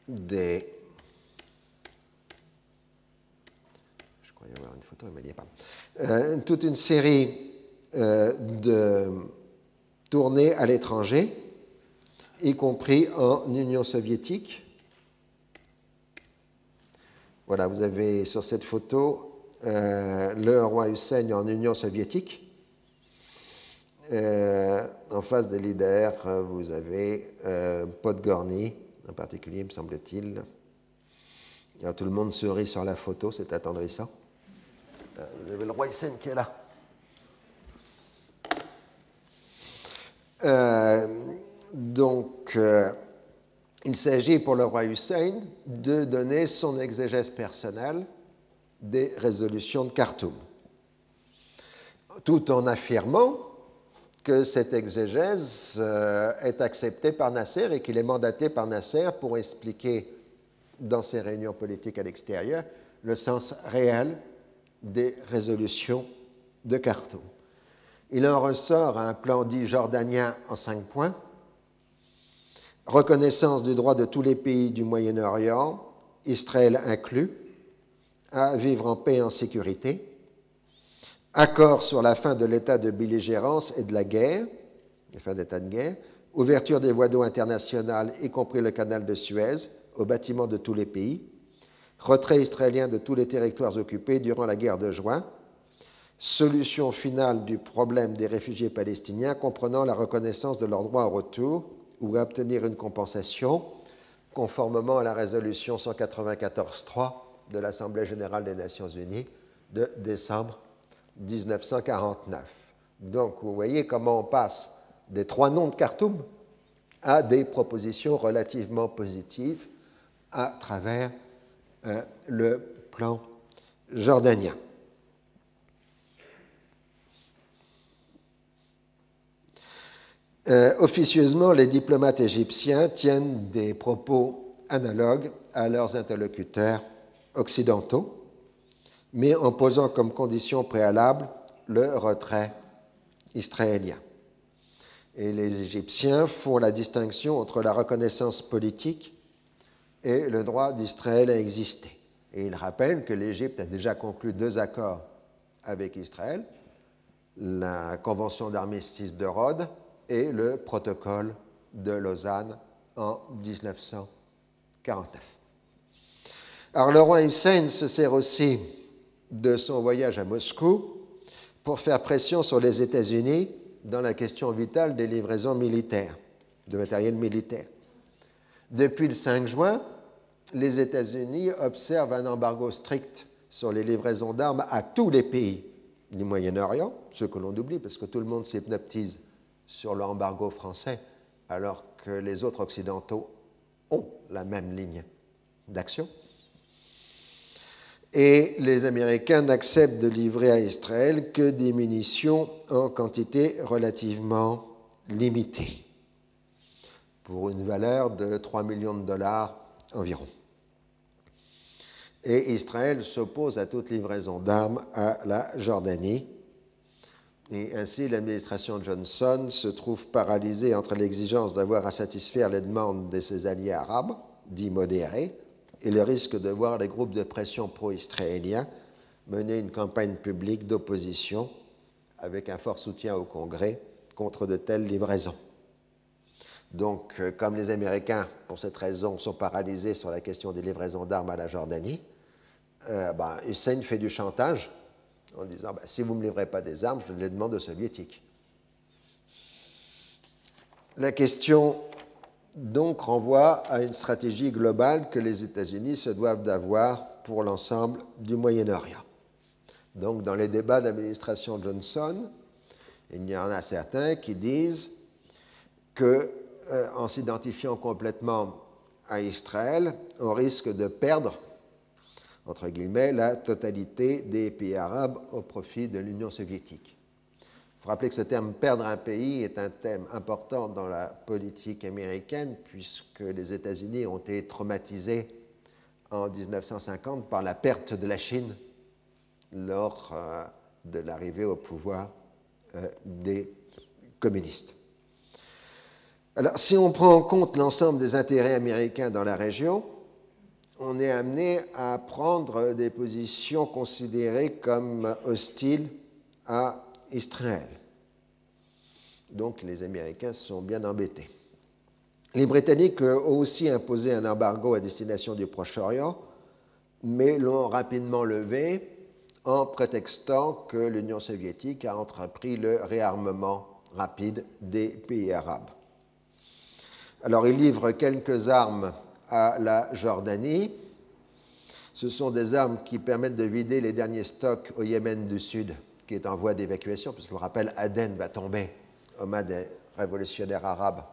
des... Je crois y photo, il pas. toute une série de tournées à l'étranger, y compris en Union soviétique. Voilà, vous avez sur cette photo le roi Hussein en Union soviétique. en face des leaders, vous avez Podgorny, en particulier, me semble-t-il. Tout le monde se rit sur la photo, c'est attendrissant. Vous avez le roi Hussein qui est là. Euh, donc, euh, il s'agit pour le roi Hussein de donner son exégèse personnelle des résolutions de Khartoum, tout en affirmant que cette exégèse euh, est acceptée par Nasser et qu'il est mandaté par Nasser pour expliquer dans ses réunions politiques à l'extérieur le sens réel des résolutions de Khartoum. Il en ressort un plan dit jordanien en cinq points. Reconnaissance du droit de tous les pays du Moyen-Orient, Israël inclus, à vivre en paix et en sécurité. Accord sur la fin de l'état de belligérance et de la guerre, guerre. Ouverture des voies d'eau internationales, y compris le canal de Suez, aux bâtiments de tous les pays. Retrait israélien de tous les territoires occupés durant la guerre de juin solution finale du problème des réfugiés palestiniens comprenant la reconnaissance de leur droit au retour ou à obtenir une compensation conformément à la résolution 194.3 de l'Assemblée générale des Nations unies de décembre 1949. Donc vous voyez comment on passe des trois noms de Khartoum à des propositions relativement positives à travers euh, le plan jordanien. Euh, officieusement, les diplomates égyptiens tiennent des propos analogues à leurs interlocuteurs occidentaux, mais en posant comme condition préalable le retrait israélien. Et les Égyptiens font la distinction entre la reconnaissance politique et le droit d'Israël à exister. Et ils rappellent que l'Égypte a déjà conclu deux accords avec Israël, la Convention d'armistice de Rhodes et le protocole de Lausanne en 1949. Alors le roi Hussein se sert aussi de son voyage à Moscou pour faire pression sur les États-Unis dans la question vitale des livraisons militaires, de matériel militaire. Depuis le 5 juin, les États-Unis observent un embargo strict sur les livraisons d'armes à tous les pays du Moyen-Orient, ce que l'on oublie parce que tout le monde s'hypnotise sur l'embargo français, alors que les autres occidentaux ont la même ligne d'action. Et les Américains n'acceptent de livrer à Israël que des munitions en quantité relativement limitée, pour une valeur de 3 millions de dollars environ. Et Israël s'oppose à toute livraison d'armes à la Jordanie, et ainsi, l'administration Johnson se trouve paralysée entre l'exigence d'avoir à satisfaire les demandes de ses alliés arabes, dits modérés, et le risque de voir les groupes de pression pro-israéliens mener une campagne publique d'opposition avec un fort soutien au Congrès contre de telles livraisons. Donc, euh, comme les Américains, pour cette raison, sont paralysés sur la question des livraisons d'armes à la Jordanie, euh, Hussein fait du chantage en disant bah, si vous ne me livrez pas des armes, je les demande aux soviétiques. La question donc renvoie à une stratégie globale que les États-Unis se doivent d'avoir pour l'ensemble du Moyen-Orient. Donc dans les débats d'administration Johnson, il y en a certains qui disent que euh, en s'identifiant complètement à Israël, on risque de perdre entre guillemets, la totalité des pays arabes au profit de l'Union soviétique. Il faut rappeler que ce terme perdre un pays est un thème important dans la politique américaine, puisque les États-Unis ont été traumatisés en 1950 par la perte de la Chine lors euh, de l'arrivée au pouvoir euh, des communistes. Alors, si on prend en compte l'ensemble des intérêts américains dans la région, on est amené à prendre des positions considérées comme hostiles à Israël. Donc les Américains sont bien embêtés. Les Britanniques ont aussi imposé un embargo à destination du Proche-Orient, mais l'ont rapidement levé en prétextant que l'Union soviétique a entrepris le réarmement rapide des pays arabes. Alors il livre quelques armes à la Jordanie. Ce sont des armes qui permettent de vider les derniers stocks au Yémen du Sud, qui est en voie d'évacuation, puisque je vous rappelle, Aden va tomber au mains des révolutionnaires arabes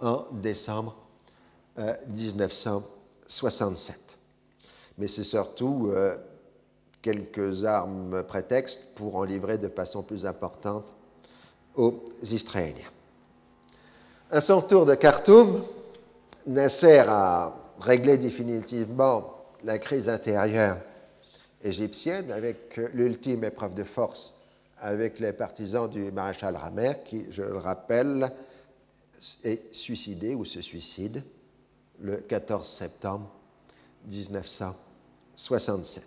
en décembre 1967. Euh, Mais c'est surtout euh, quelques armes prétextes pour en livrer de façon plus importante aux Israéliens. À son tour de Khartoum, Nasser a réglé définitivement la crise intérieure égyptienne avec l'ultime épreuve de force avec les partisans du maréchal Ramer qui, je le rappelle, est suicidé ou se suicide le 14 septembre 1967.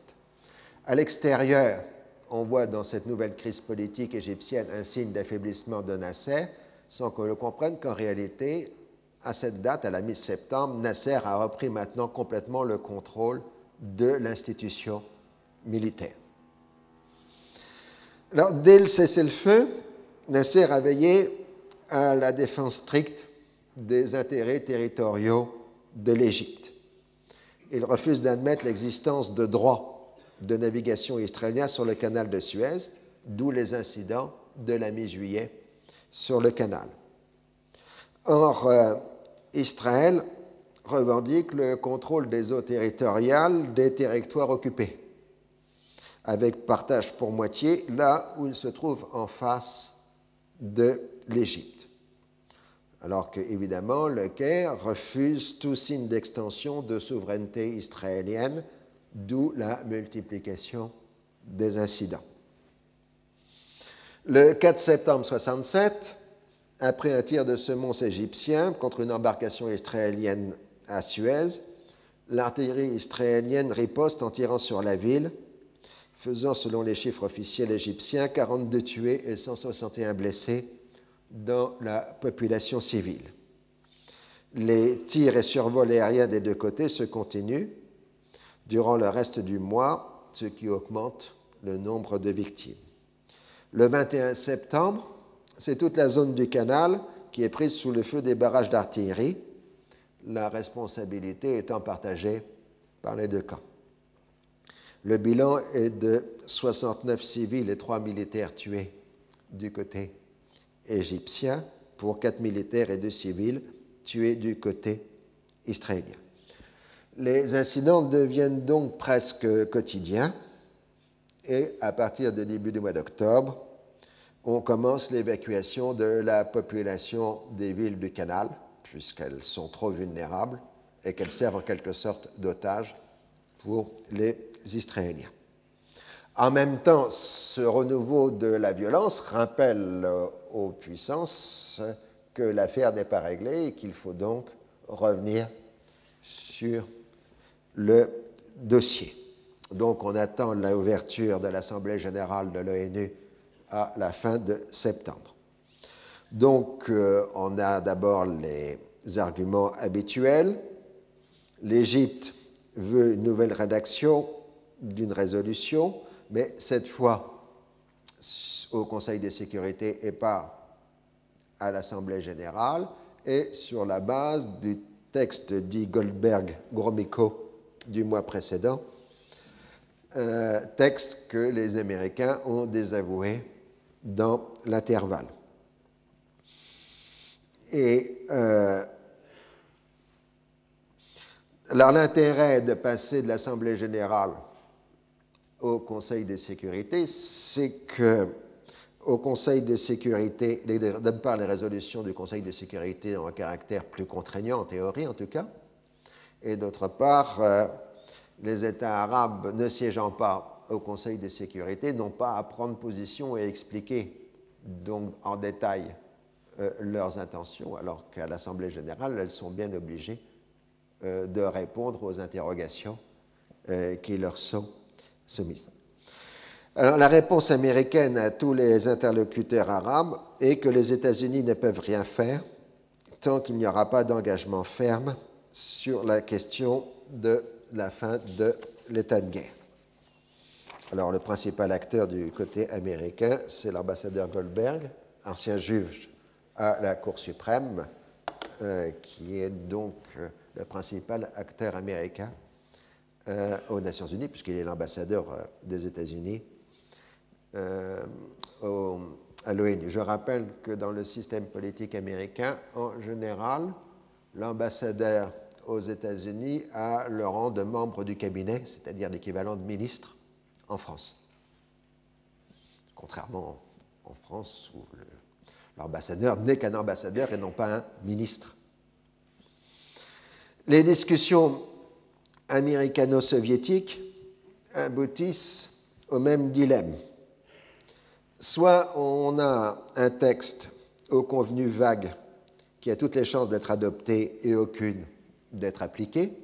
À l'extérieur, on voit dans cette nouvelle crise politique égyptienne un signe d'affaiblissement de Nasser, sans qu'on le comprenne qu'en réalité, à cette date, à la mi-septembre, Nasser a repris maintenant complètement le contrôle de l'institution militaire. Alors, dès le cessez-le-feu, Nasser a veillé à la défense stricte des intérêts territoriaux de l'Égypte. Il refuse d'admettre l'existence de droits de navigation israéliens sur le canal de Suez, d'où les incidents de la mi-juillet sur le canal. Or, euh, Israël revendique le contrôle des eaux territoriales des territoires occupés, avec partage pour moitié là où il se trouve en face de l'Égypte. Alors que, évidemment, le Caire refuse tout signe d'extension de souveraineté israélienne, d'où la multiplication des incidents. Le 4 septembre 67, après un tir de semonce égyptien contre une embarcation israélienne à Suez, l'artillerie israélienne riposte en tirant sur la ville, faisant, selon les chiffres officiels égyptiens, 42 tués et 161 blessés dans la population civile. Les tirs et survols aériens des deux côtés se continuent durant le reste du mois, ce qui augmente le nombre de victimes. Le 21 septembre, c'est toute la zone du canal qui est prise sous le feu des barrages d'artillerie, la responsabilité étant partagée par les deux camps. Le bilan est de 69 civils et 3 militaires tués du côté égyptien pour 4 militaires et 2 civils tués du côté israélien. Les incidents deviennent donc presque quotidiens et à partir du début du mois d'octobre, on commence l'évacuation de la population des villes du canal, puisqu'elles sont trop vulnérables et qu'elles servent en quelque sorte d'otages pour les Israéliens. En même temps, ce renouveau de la violence rappelle aux puissances que l'affaire n'est pas réglée et qu'il faut donc revenir sur le dossier. Donc on attend l'ouverture de l'Assemblée générale de l'ONU à la fin de septembre. Donc, euh, on a d'abord les arguments habituels. L'Égypte veut une nouvelle rédaction d'une résolution, mais cette fois au Conseil de sécurité et pas à l'Assemblée générale, et sur la base du texte dit Goldberg-Gromyko du mois précédent, euh, texte que les Américains ont désavoué dans l'intervalle. Et euh, l'intérêt de passer de l'Assemblée générale au Conseil de sécurité, c'est que au Conseil de sécurité, d'une part, les résolutions du Conseil de sécurité ont un caractère plus contraignant, en théorie en tout cas, et d'autre part, euh, les États arabes ne siégeant pas au Conseil de sécurité n'ont pas à prendre position et expliquer donc en détail euh, leurs intentions, alors qu'à l'Assemblée générale, elles sont bien obligées de répondre aux interrogations qui leur sont soumises. Alors, la réponse américaine à tous les interlocuteurs arabes est que les États-Unis ne peuvent rien faire tant qu'il n'y aura pas d'engagement ferme sur la question de la fin de l'état de guerre. Alors, le principal acteur du côté américain, c'est l'ambassadeur Goldberg, ancien juge à la Cour suprême, euh, qui est donc euh, le principal acteur américain euh, aux Nations Unies, puisqu'il est l'ambassadeur des États-Unis à l'ONU. Je rappelle que dans le système politique américain, en général, l'ambassadeur aux États-Unis a le rang de membre du cabinet, c'est-à-dire l'équivalent de ministre en France. Contrairement en France où l'ambassadeur n'est qu'un ambassadeur et non pas un ministre. Les discussions américano-soviétiques aboutissent au même dilemme. Soit on a un texte au convenu vague qui a toutes les chances d'être adopté et aucune d'être appliqué,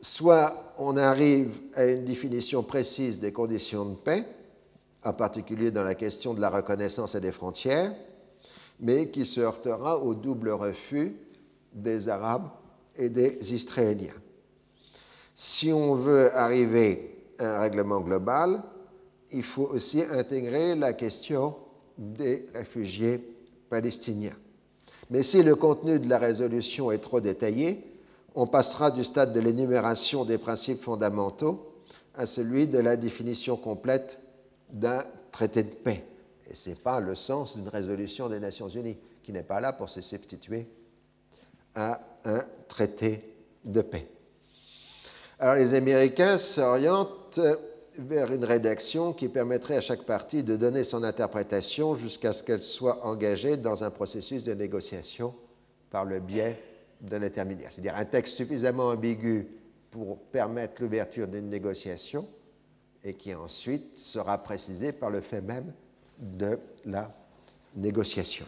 soit on arrive à une définition précise des conditions de paix, en particulier dans la question de la reconnaissance et des frontières, mais qui se heurtera au double refus des Arabes et des Israéliens. Si on veut arriver à un règlement global, il faut aussi intégrer la question des réfugiés palestiniens. Mais si le contenu de la résolution est trop détaillé, on passera du stade de l'énumération des principes fondamentaux à celui de la définition complète d'un traité de paix. Et ce n'est pas le sens d'une résolution des Nations Unies, qui n'est pas là pour se substituer à un traité de paix. Alors les Américains s'orientent vers une rédaction qui permettrait à chaque partie de donner son interprétation jusqu'à ce qu'elle soit engagée dans un processus de négociation par le biais d'un intermédiaire. C'est-à-dire un texte suffisamment ambigu pour permettre l'ouverture d'une négociation et qui ensuite sera précisé par le fait même de la négociation.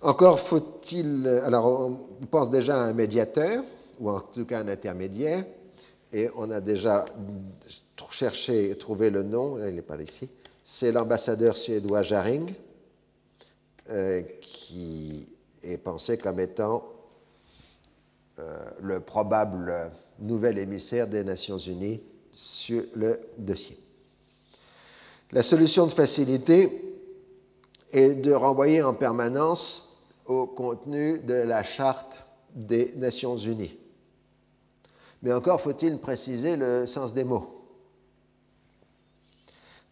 Encore faut-il. Alors, on pense déjà à un médiateur, ou en tout cas un intermédiaire, et on a déjà cherché trouvé le nom, il n'est pas ici, c'est l'ambassadeur suédois Jaring, euh, qui est pensé comme étant euh, le probable nouvel émissaire des Nations Unies sur le dossier. La solution de facilité est de renvoyer en permanence au contenu de la charte des Nations Unies mais encore faut-il préciser le sens des mots.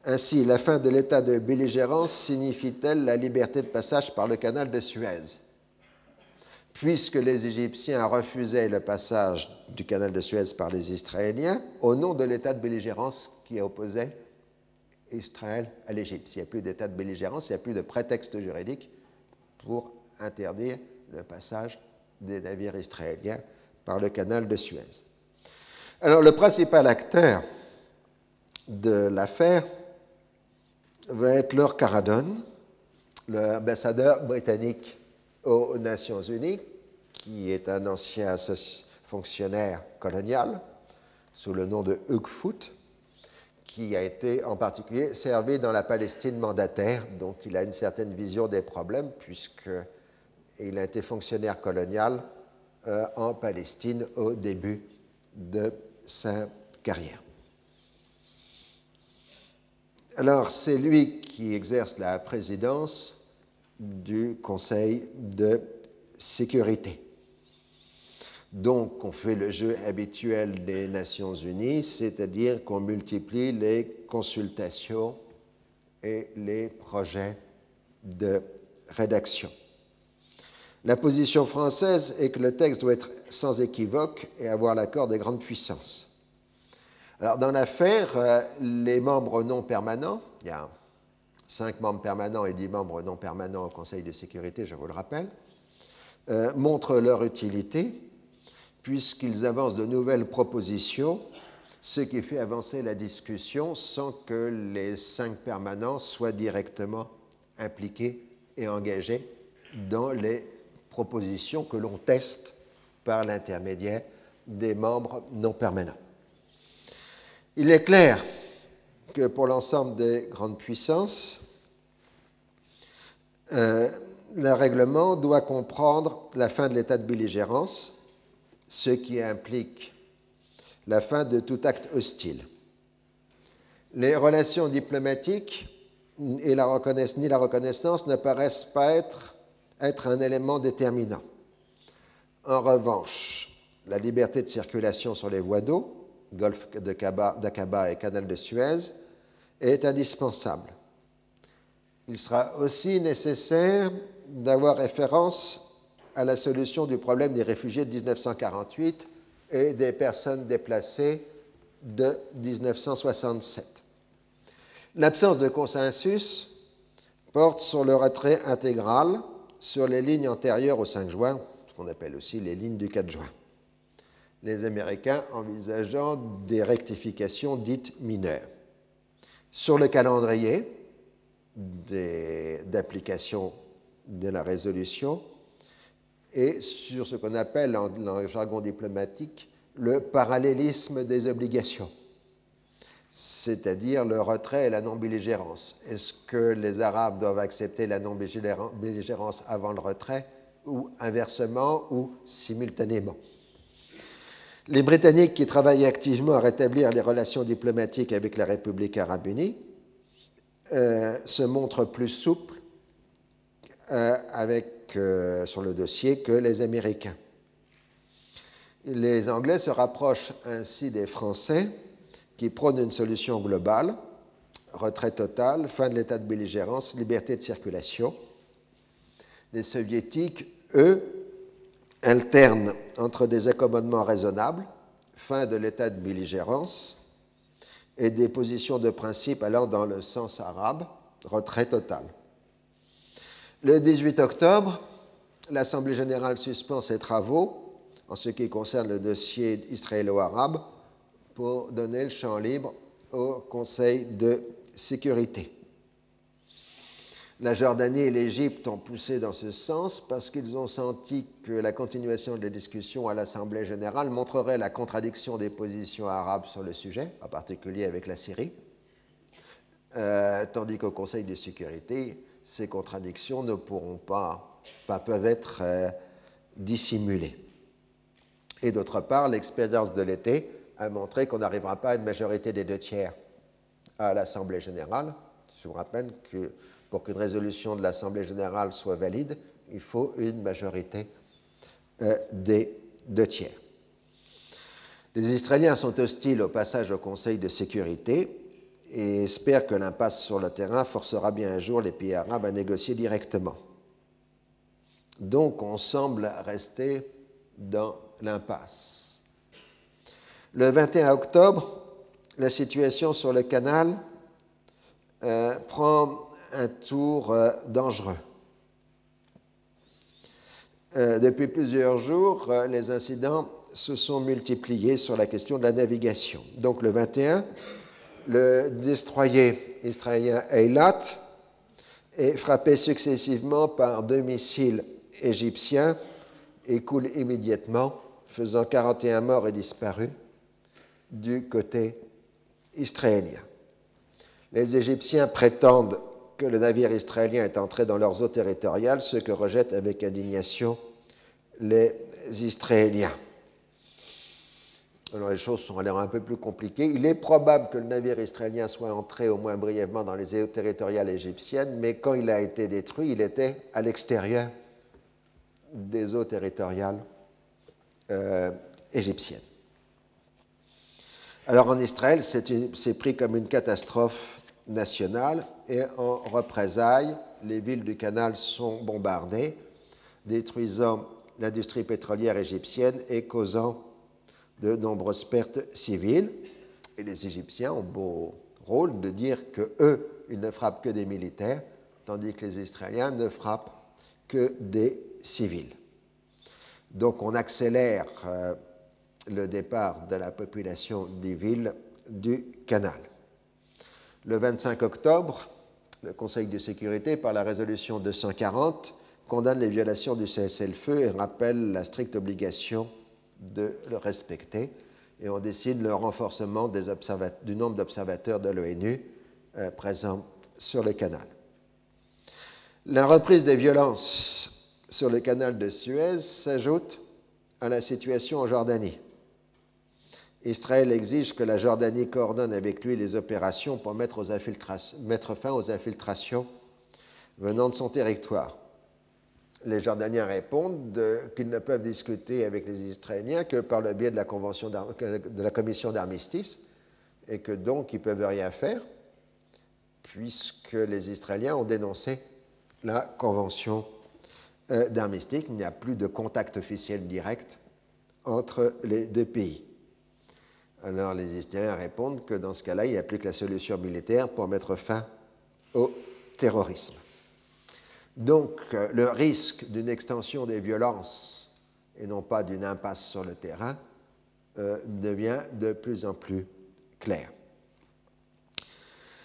Ainsi, la fin de l'état de belligérance signifie-t-elle la liberté de passage par le canal de Suez? Puisque les Égyptiens refusaient le passage du canal de Suez par les Israéliens au nom de l'état de belligérance qui opposait Israël à l'Égypte. S'il n'y a plus d'état de belligérance, il n'y a plus de prétexte juridique pour interdire le passage des navires israéliens par le canal de Suez. Alors le principal acteur de l'affaire va être Lord Caradon, l'ambassadeur britannique aux Nations Unies, qui est un ancien fonctionnaire colonial sous le nom de Hugh Foot, qui a été en particulier servi dans la Palestine mandataire, donc il a une certaine vision des problèmes puisqu'il a été fonctionnaire colonial euh, en Palestine au début de sa carrière. Alors, c'est lui qui exerce la présidence du Conseil de sécurité. Donc, on fait le jeu habituel des Nations Unies, c'est-à-dire qu'on multiplie les consultations et les projets de rédaction. La position française est que le texte doit être sans équivoque et avoir l'accord des grandes puissances. Alors, dans l'affaire, euh, les membres non permanents, il y a cinq membres permanents et dix membres non permanents au Conseil de sécurité, je vous le rappelle, euh, montrent leur utilité puisqu'ils avancent de nouvelles propositions, ce qui fait avancer la discussion sans que les cinq permanents soient directement impliqués et engagés dans les propositions que l'on teste par l'intermédiaire des membres non permanents. Il est clair pour l'ensemble des grandes puissances, euh, le règlement doit comprendre la fin de l'état de belligérance, ce qui implique la fin de tout acte hostile. Les relations diplomatiques et la ni la reconnaissance ne paraissent pas être, être un élément déterminant. En revanche, la liberté de circulation sur les voies d'eau, golfe d'Aqaba et canal de Suez, est indispensable. Il sera aussi nécessaire d'avoir référence à la solution du problème des réfugiés de 1948 et des personnes déplacées de 1967. L'absence de consensus porte sur le retrait intégral sur les lignes antérieures au 5 juin, ce qu'on appelle aussi les lignes du 4 juin. Les Américains envisageant des rectifications dites mineures. Sur le calendrier d'application de la résolution et sur ce qu'on appelle en, jargon diplomatique le parallélisme des obligations, c'est-à-dire le retrait et la non-belligérance. Est-ce que les Arabes doivent accepter la non-belligérance avant le retrait ou inversement ou simultanément? Les Britanniques qui travaillent activement à rétablir les relations diplomatiques avec la République arabe unie euh, se montrent plus souples euh, euh, sur le dossier que les Américains. Les Anglais se rapprochent ainsi des Français qui prônent une solution globale, retrait total, fin de l'état de belligérance, liberté de circulation. Les Soviétiques, eux, alterne entre des accommodements raisonnables, fin de l'état de belligérance, et des positions de principe allant dans le sens arabe, retrait total. Le 18 octobre, l'Assemblée générale suspend ses travaux en ce qui concerne le dossier israélo-arabe pour donner le champ libre au Conseil de sécurité. La Jordanie et l'Égypte ont poussé dans ce sens parce qu'ils ont senti que la continuation des discussions à l'Assemblée générale montrerait la contradiction des positions arabes sur le sujet, en particulier avec la Syrie, euh, tandis qu'au Conseil de sécurité, ces contradictions ne pourront pas, peuvent être euh, dissimulées. Et d'autre part, l'expérience de l'été a montré qu'on n'arrivera pas à une majorité des deux tiers à l'Assemblée générale. Je vous rappelle que pour qu'une résolution de l'Assemblée générale soit valide, il faut une majorité euh, des deux tiers. Les Israéliens sont hostiles au passage au Conseil de sécurité et espèrent que l'impasse sur le terrain forcera bien un jour les pays arabes à négocier directement. Donc on semble rester dans l'impasse. Le 21 octobre, la situation sur le canal euh, prend un tour euh, dangereux. Euh, depuis plusieurs jours, euh, les incidents se sont multipliés sur la question de la navigation. Donc le 21, le destroyer israélien Eilat est frappé successivement par deux missiles égyptiens et coule immédiatement, faisant 41 morts et disparus du côté israélien. Les Égyptiens prétendent que le navire israélien est entré dans leurs eaux territoriales, ce que rejettent avec indignation les Israéliens. Alors les choses sont l'air un peu plus compliquées. Il est probable que le navire israélien soit entré au moins brièvement dans les eaux territoriales égyptiennes, mais quand il a été détruit, il était à l'extérieur des eaux territoriales euh, égyptiennes. Alors en Israël, c'est pris comme une catastrophe nationale et en représailles, les villes du canal sont bombardées, détruisant l'industrie pétrolière égyptienne et causant de nombreuses pertes civiles. Et les Égyptiens ont beau rôle de dire que eux, ils ne frappent que des militaires, tandis que les Israéliens ne frappent que des civils. Donc on accélère euh, le départ de la population des villes du canal. Le 25 octobre, le Conseil de sécurité, par la résolution 240, condamne les violations du cessez-le-feu et rappelle la stricte obligation de le respecter. Et on décide le renforcement du nombre d'observateurs de l'ONU euh, présents sur le canal. La reprise des violences sur le canal de Suez s'ajoute à la situation en Jordanie. Israël exige que la Jordanie coordonne avec lui les opérations pour mettre, fin aux infiltrations venant de son territoire. Les Jordaniens répondent qu'ils ne peuvent discuter avec les Israéliens que par le biais de la, convention de la commission d'armistice et que donc ils ne peuvent rien faire puisque les Israéliens ont dénoncé la convention euh, d'armistice. Il n'y a plus de contact officiel direct entre les deux pays. Alors les Israéliens répondent que dans ce cas-là, il n'y a plus que la solution militaire pour mettre fin au terrorisme. Donc euh, le risque d'une extension des violences et non pas d'une impasse sur le terrain euh, devient de plus en plus clair.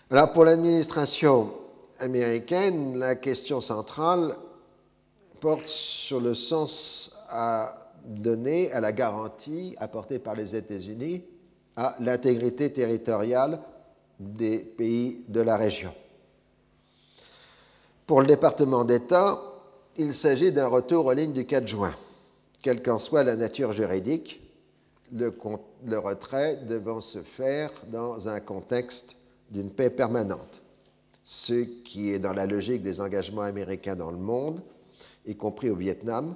Alors pour l'administration américaine, la question centrale porte sur le sens à donner à la garantie apportée par les États-Unis à l'intégrité territoriale des pays de la région. Pour le département d'État, il s'agit d'un retour aux lignes du 4 juin. Quelle qu'en soit la nature juridique, le, le, retrait devant se faire dans un contexte d'une paix permanente, ce qui est dans la logique des engagements américains dans le monde, y compris au Vietnam,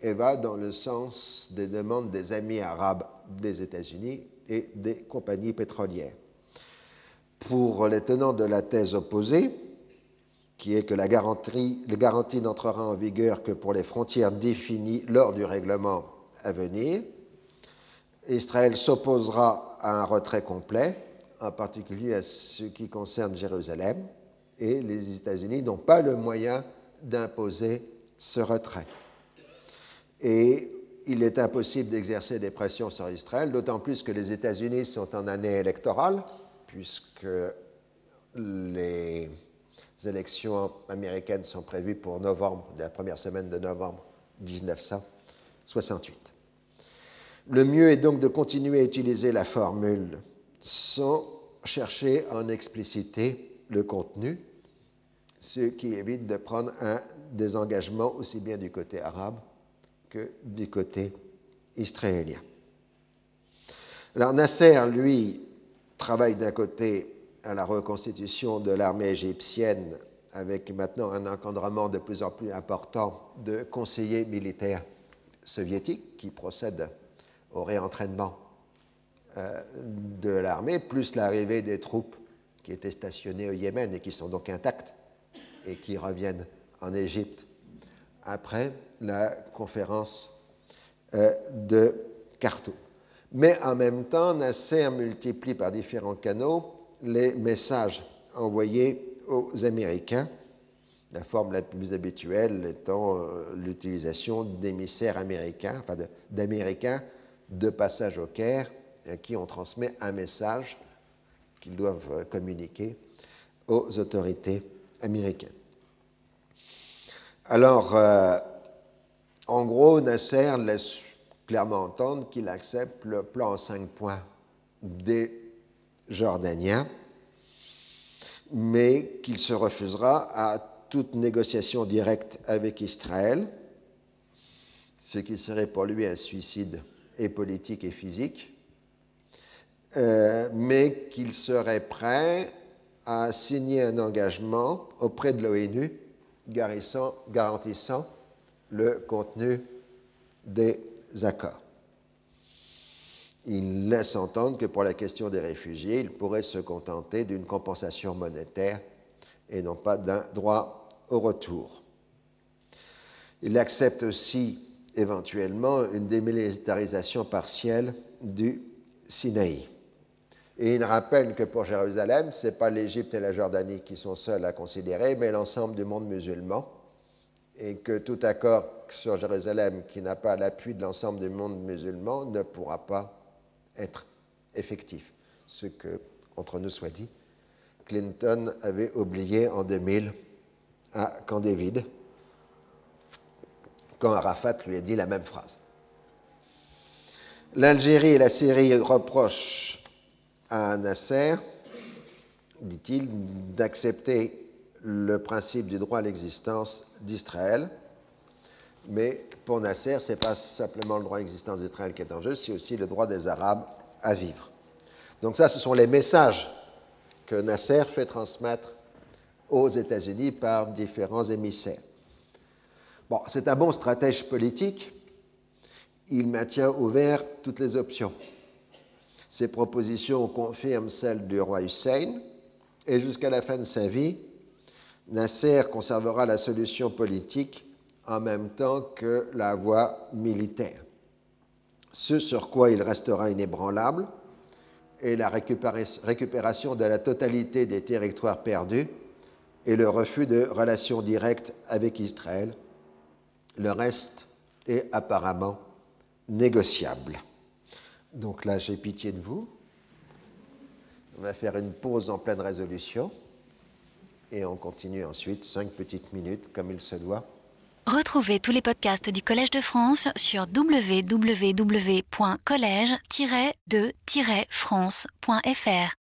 et va dans le sens des demandes des amis arabes des États-Unis et des compagnies pétrolières. Pour les tenants de la thèse opposée, qui est que la garantie, la garantie n'entrera en vigueur que pour les frontières définies lors du règlement à venir, Israël s'opposera à un retrait complet, en particulier à ce qui concerne Jérusalem, et les États-Unis n'ont pas le moyen d'imposer ce retrait. Et il est impossible d'exercer des pressions sur Israël, d'autant plus que les États-Unis sont en année électorale, puisque les élections américaines sont prévues pour novembre, la première semaine de novembre 1968. Le mieux est donc de continuer à utiliser la formule sans chercher à en expliciter le contenu, ce qui évite de prendre un désengagement aussi bien du côté arabe du côté israélien. Alors Nasser, lui, travaille d'un côté à la reconstitution de l'armée égyptienne avec maintenant un encadrement de plus en plus important de conseillers militaires soviétiques qui procèdent au réentraînement euh, de l'armée, plus l'arrivée des troupes qui étaient stationnées au Yémen et qui sont donc intactes et qui reviennent en Égypte après la conférence euh, de Khartoum. Mais en même temps, Nasser multiplie par différents canaux les messages envoyés aux Américains, la forme la plus habituelle étant euh, l'utilisation d'émissaires américains, enfin d'Américains de, passage au Caire, à qui on transmet un message qu'ils doivent euh, communiquer aux autorités américaines. Alors, euh, en gros, Nasser laisse clairement entendre qu'il accepte le plan en cinq points des Jordaniens, mais qu'il se refusera à toute négociation directe avec Israël, ce qui serait pour lui un suicide et politique et physique, euh, mais qu'il serait prêt à signer un engagement auprès de l'ONU garantissant le contenu des accords. Il laisse entendre que pour la question des réfugiés, il pourrait se contenter d'une compensation monétaire et non pas d'un droit au retour. Il accepte aussi éventuellement une démilitarisation partielle du Sinaï. Et il rappelle que pour Jérusalem, ce n'est pas l'Égypte et la Jordanie qui sont seuls à considérer, mais l'ensemble du monde musulman, et que tout accord sur Jérusalem qui n'a pas l'appui de l'ensemble du monde musulman ne pourra pas être effectif. Ce que, entre nous soit dit, Clinton avait oublié en 2000 à Camp David, quand Arafat lui a dit la même phrase. L'Algérie et la Syrie reprochent à Nasser, dit-il, d'accepter le principe du droit à l'existence d'Israël. Mais pour Nasser, ce n'est pas simplement le droit à l'existence d'Israël qui est en jeu, c'est aussi le droit des Arabes à vivre. Donc ça, ce sont les messages que Nasser fait transmettre aux États-Unis par différents émissaires. Bon, c'est un bon stratège politique. Il maintient ouvert toutes les options. Ses propositions confirment celles du roi Hussein, et jusqu'à la fin de sa vie, Nasser conservera la solution politique en même temps que la voie militaire. Ce sur quoi il restera inébranlable est la récupération de la totalité des territoires perdus et le refus de relations directes avec Israël. Le reste est apparemment négociable. Donc là, j'ai pitié de vous. On va faire une pause en pleine résolution et on continue ensuite cinq petites minutes comme il se doit.
Retrouvez tous les podcasts du Collège de France sur www.collège-de-france.fr.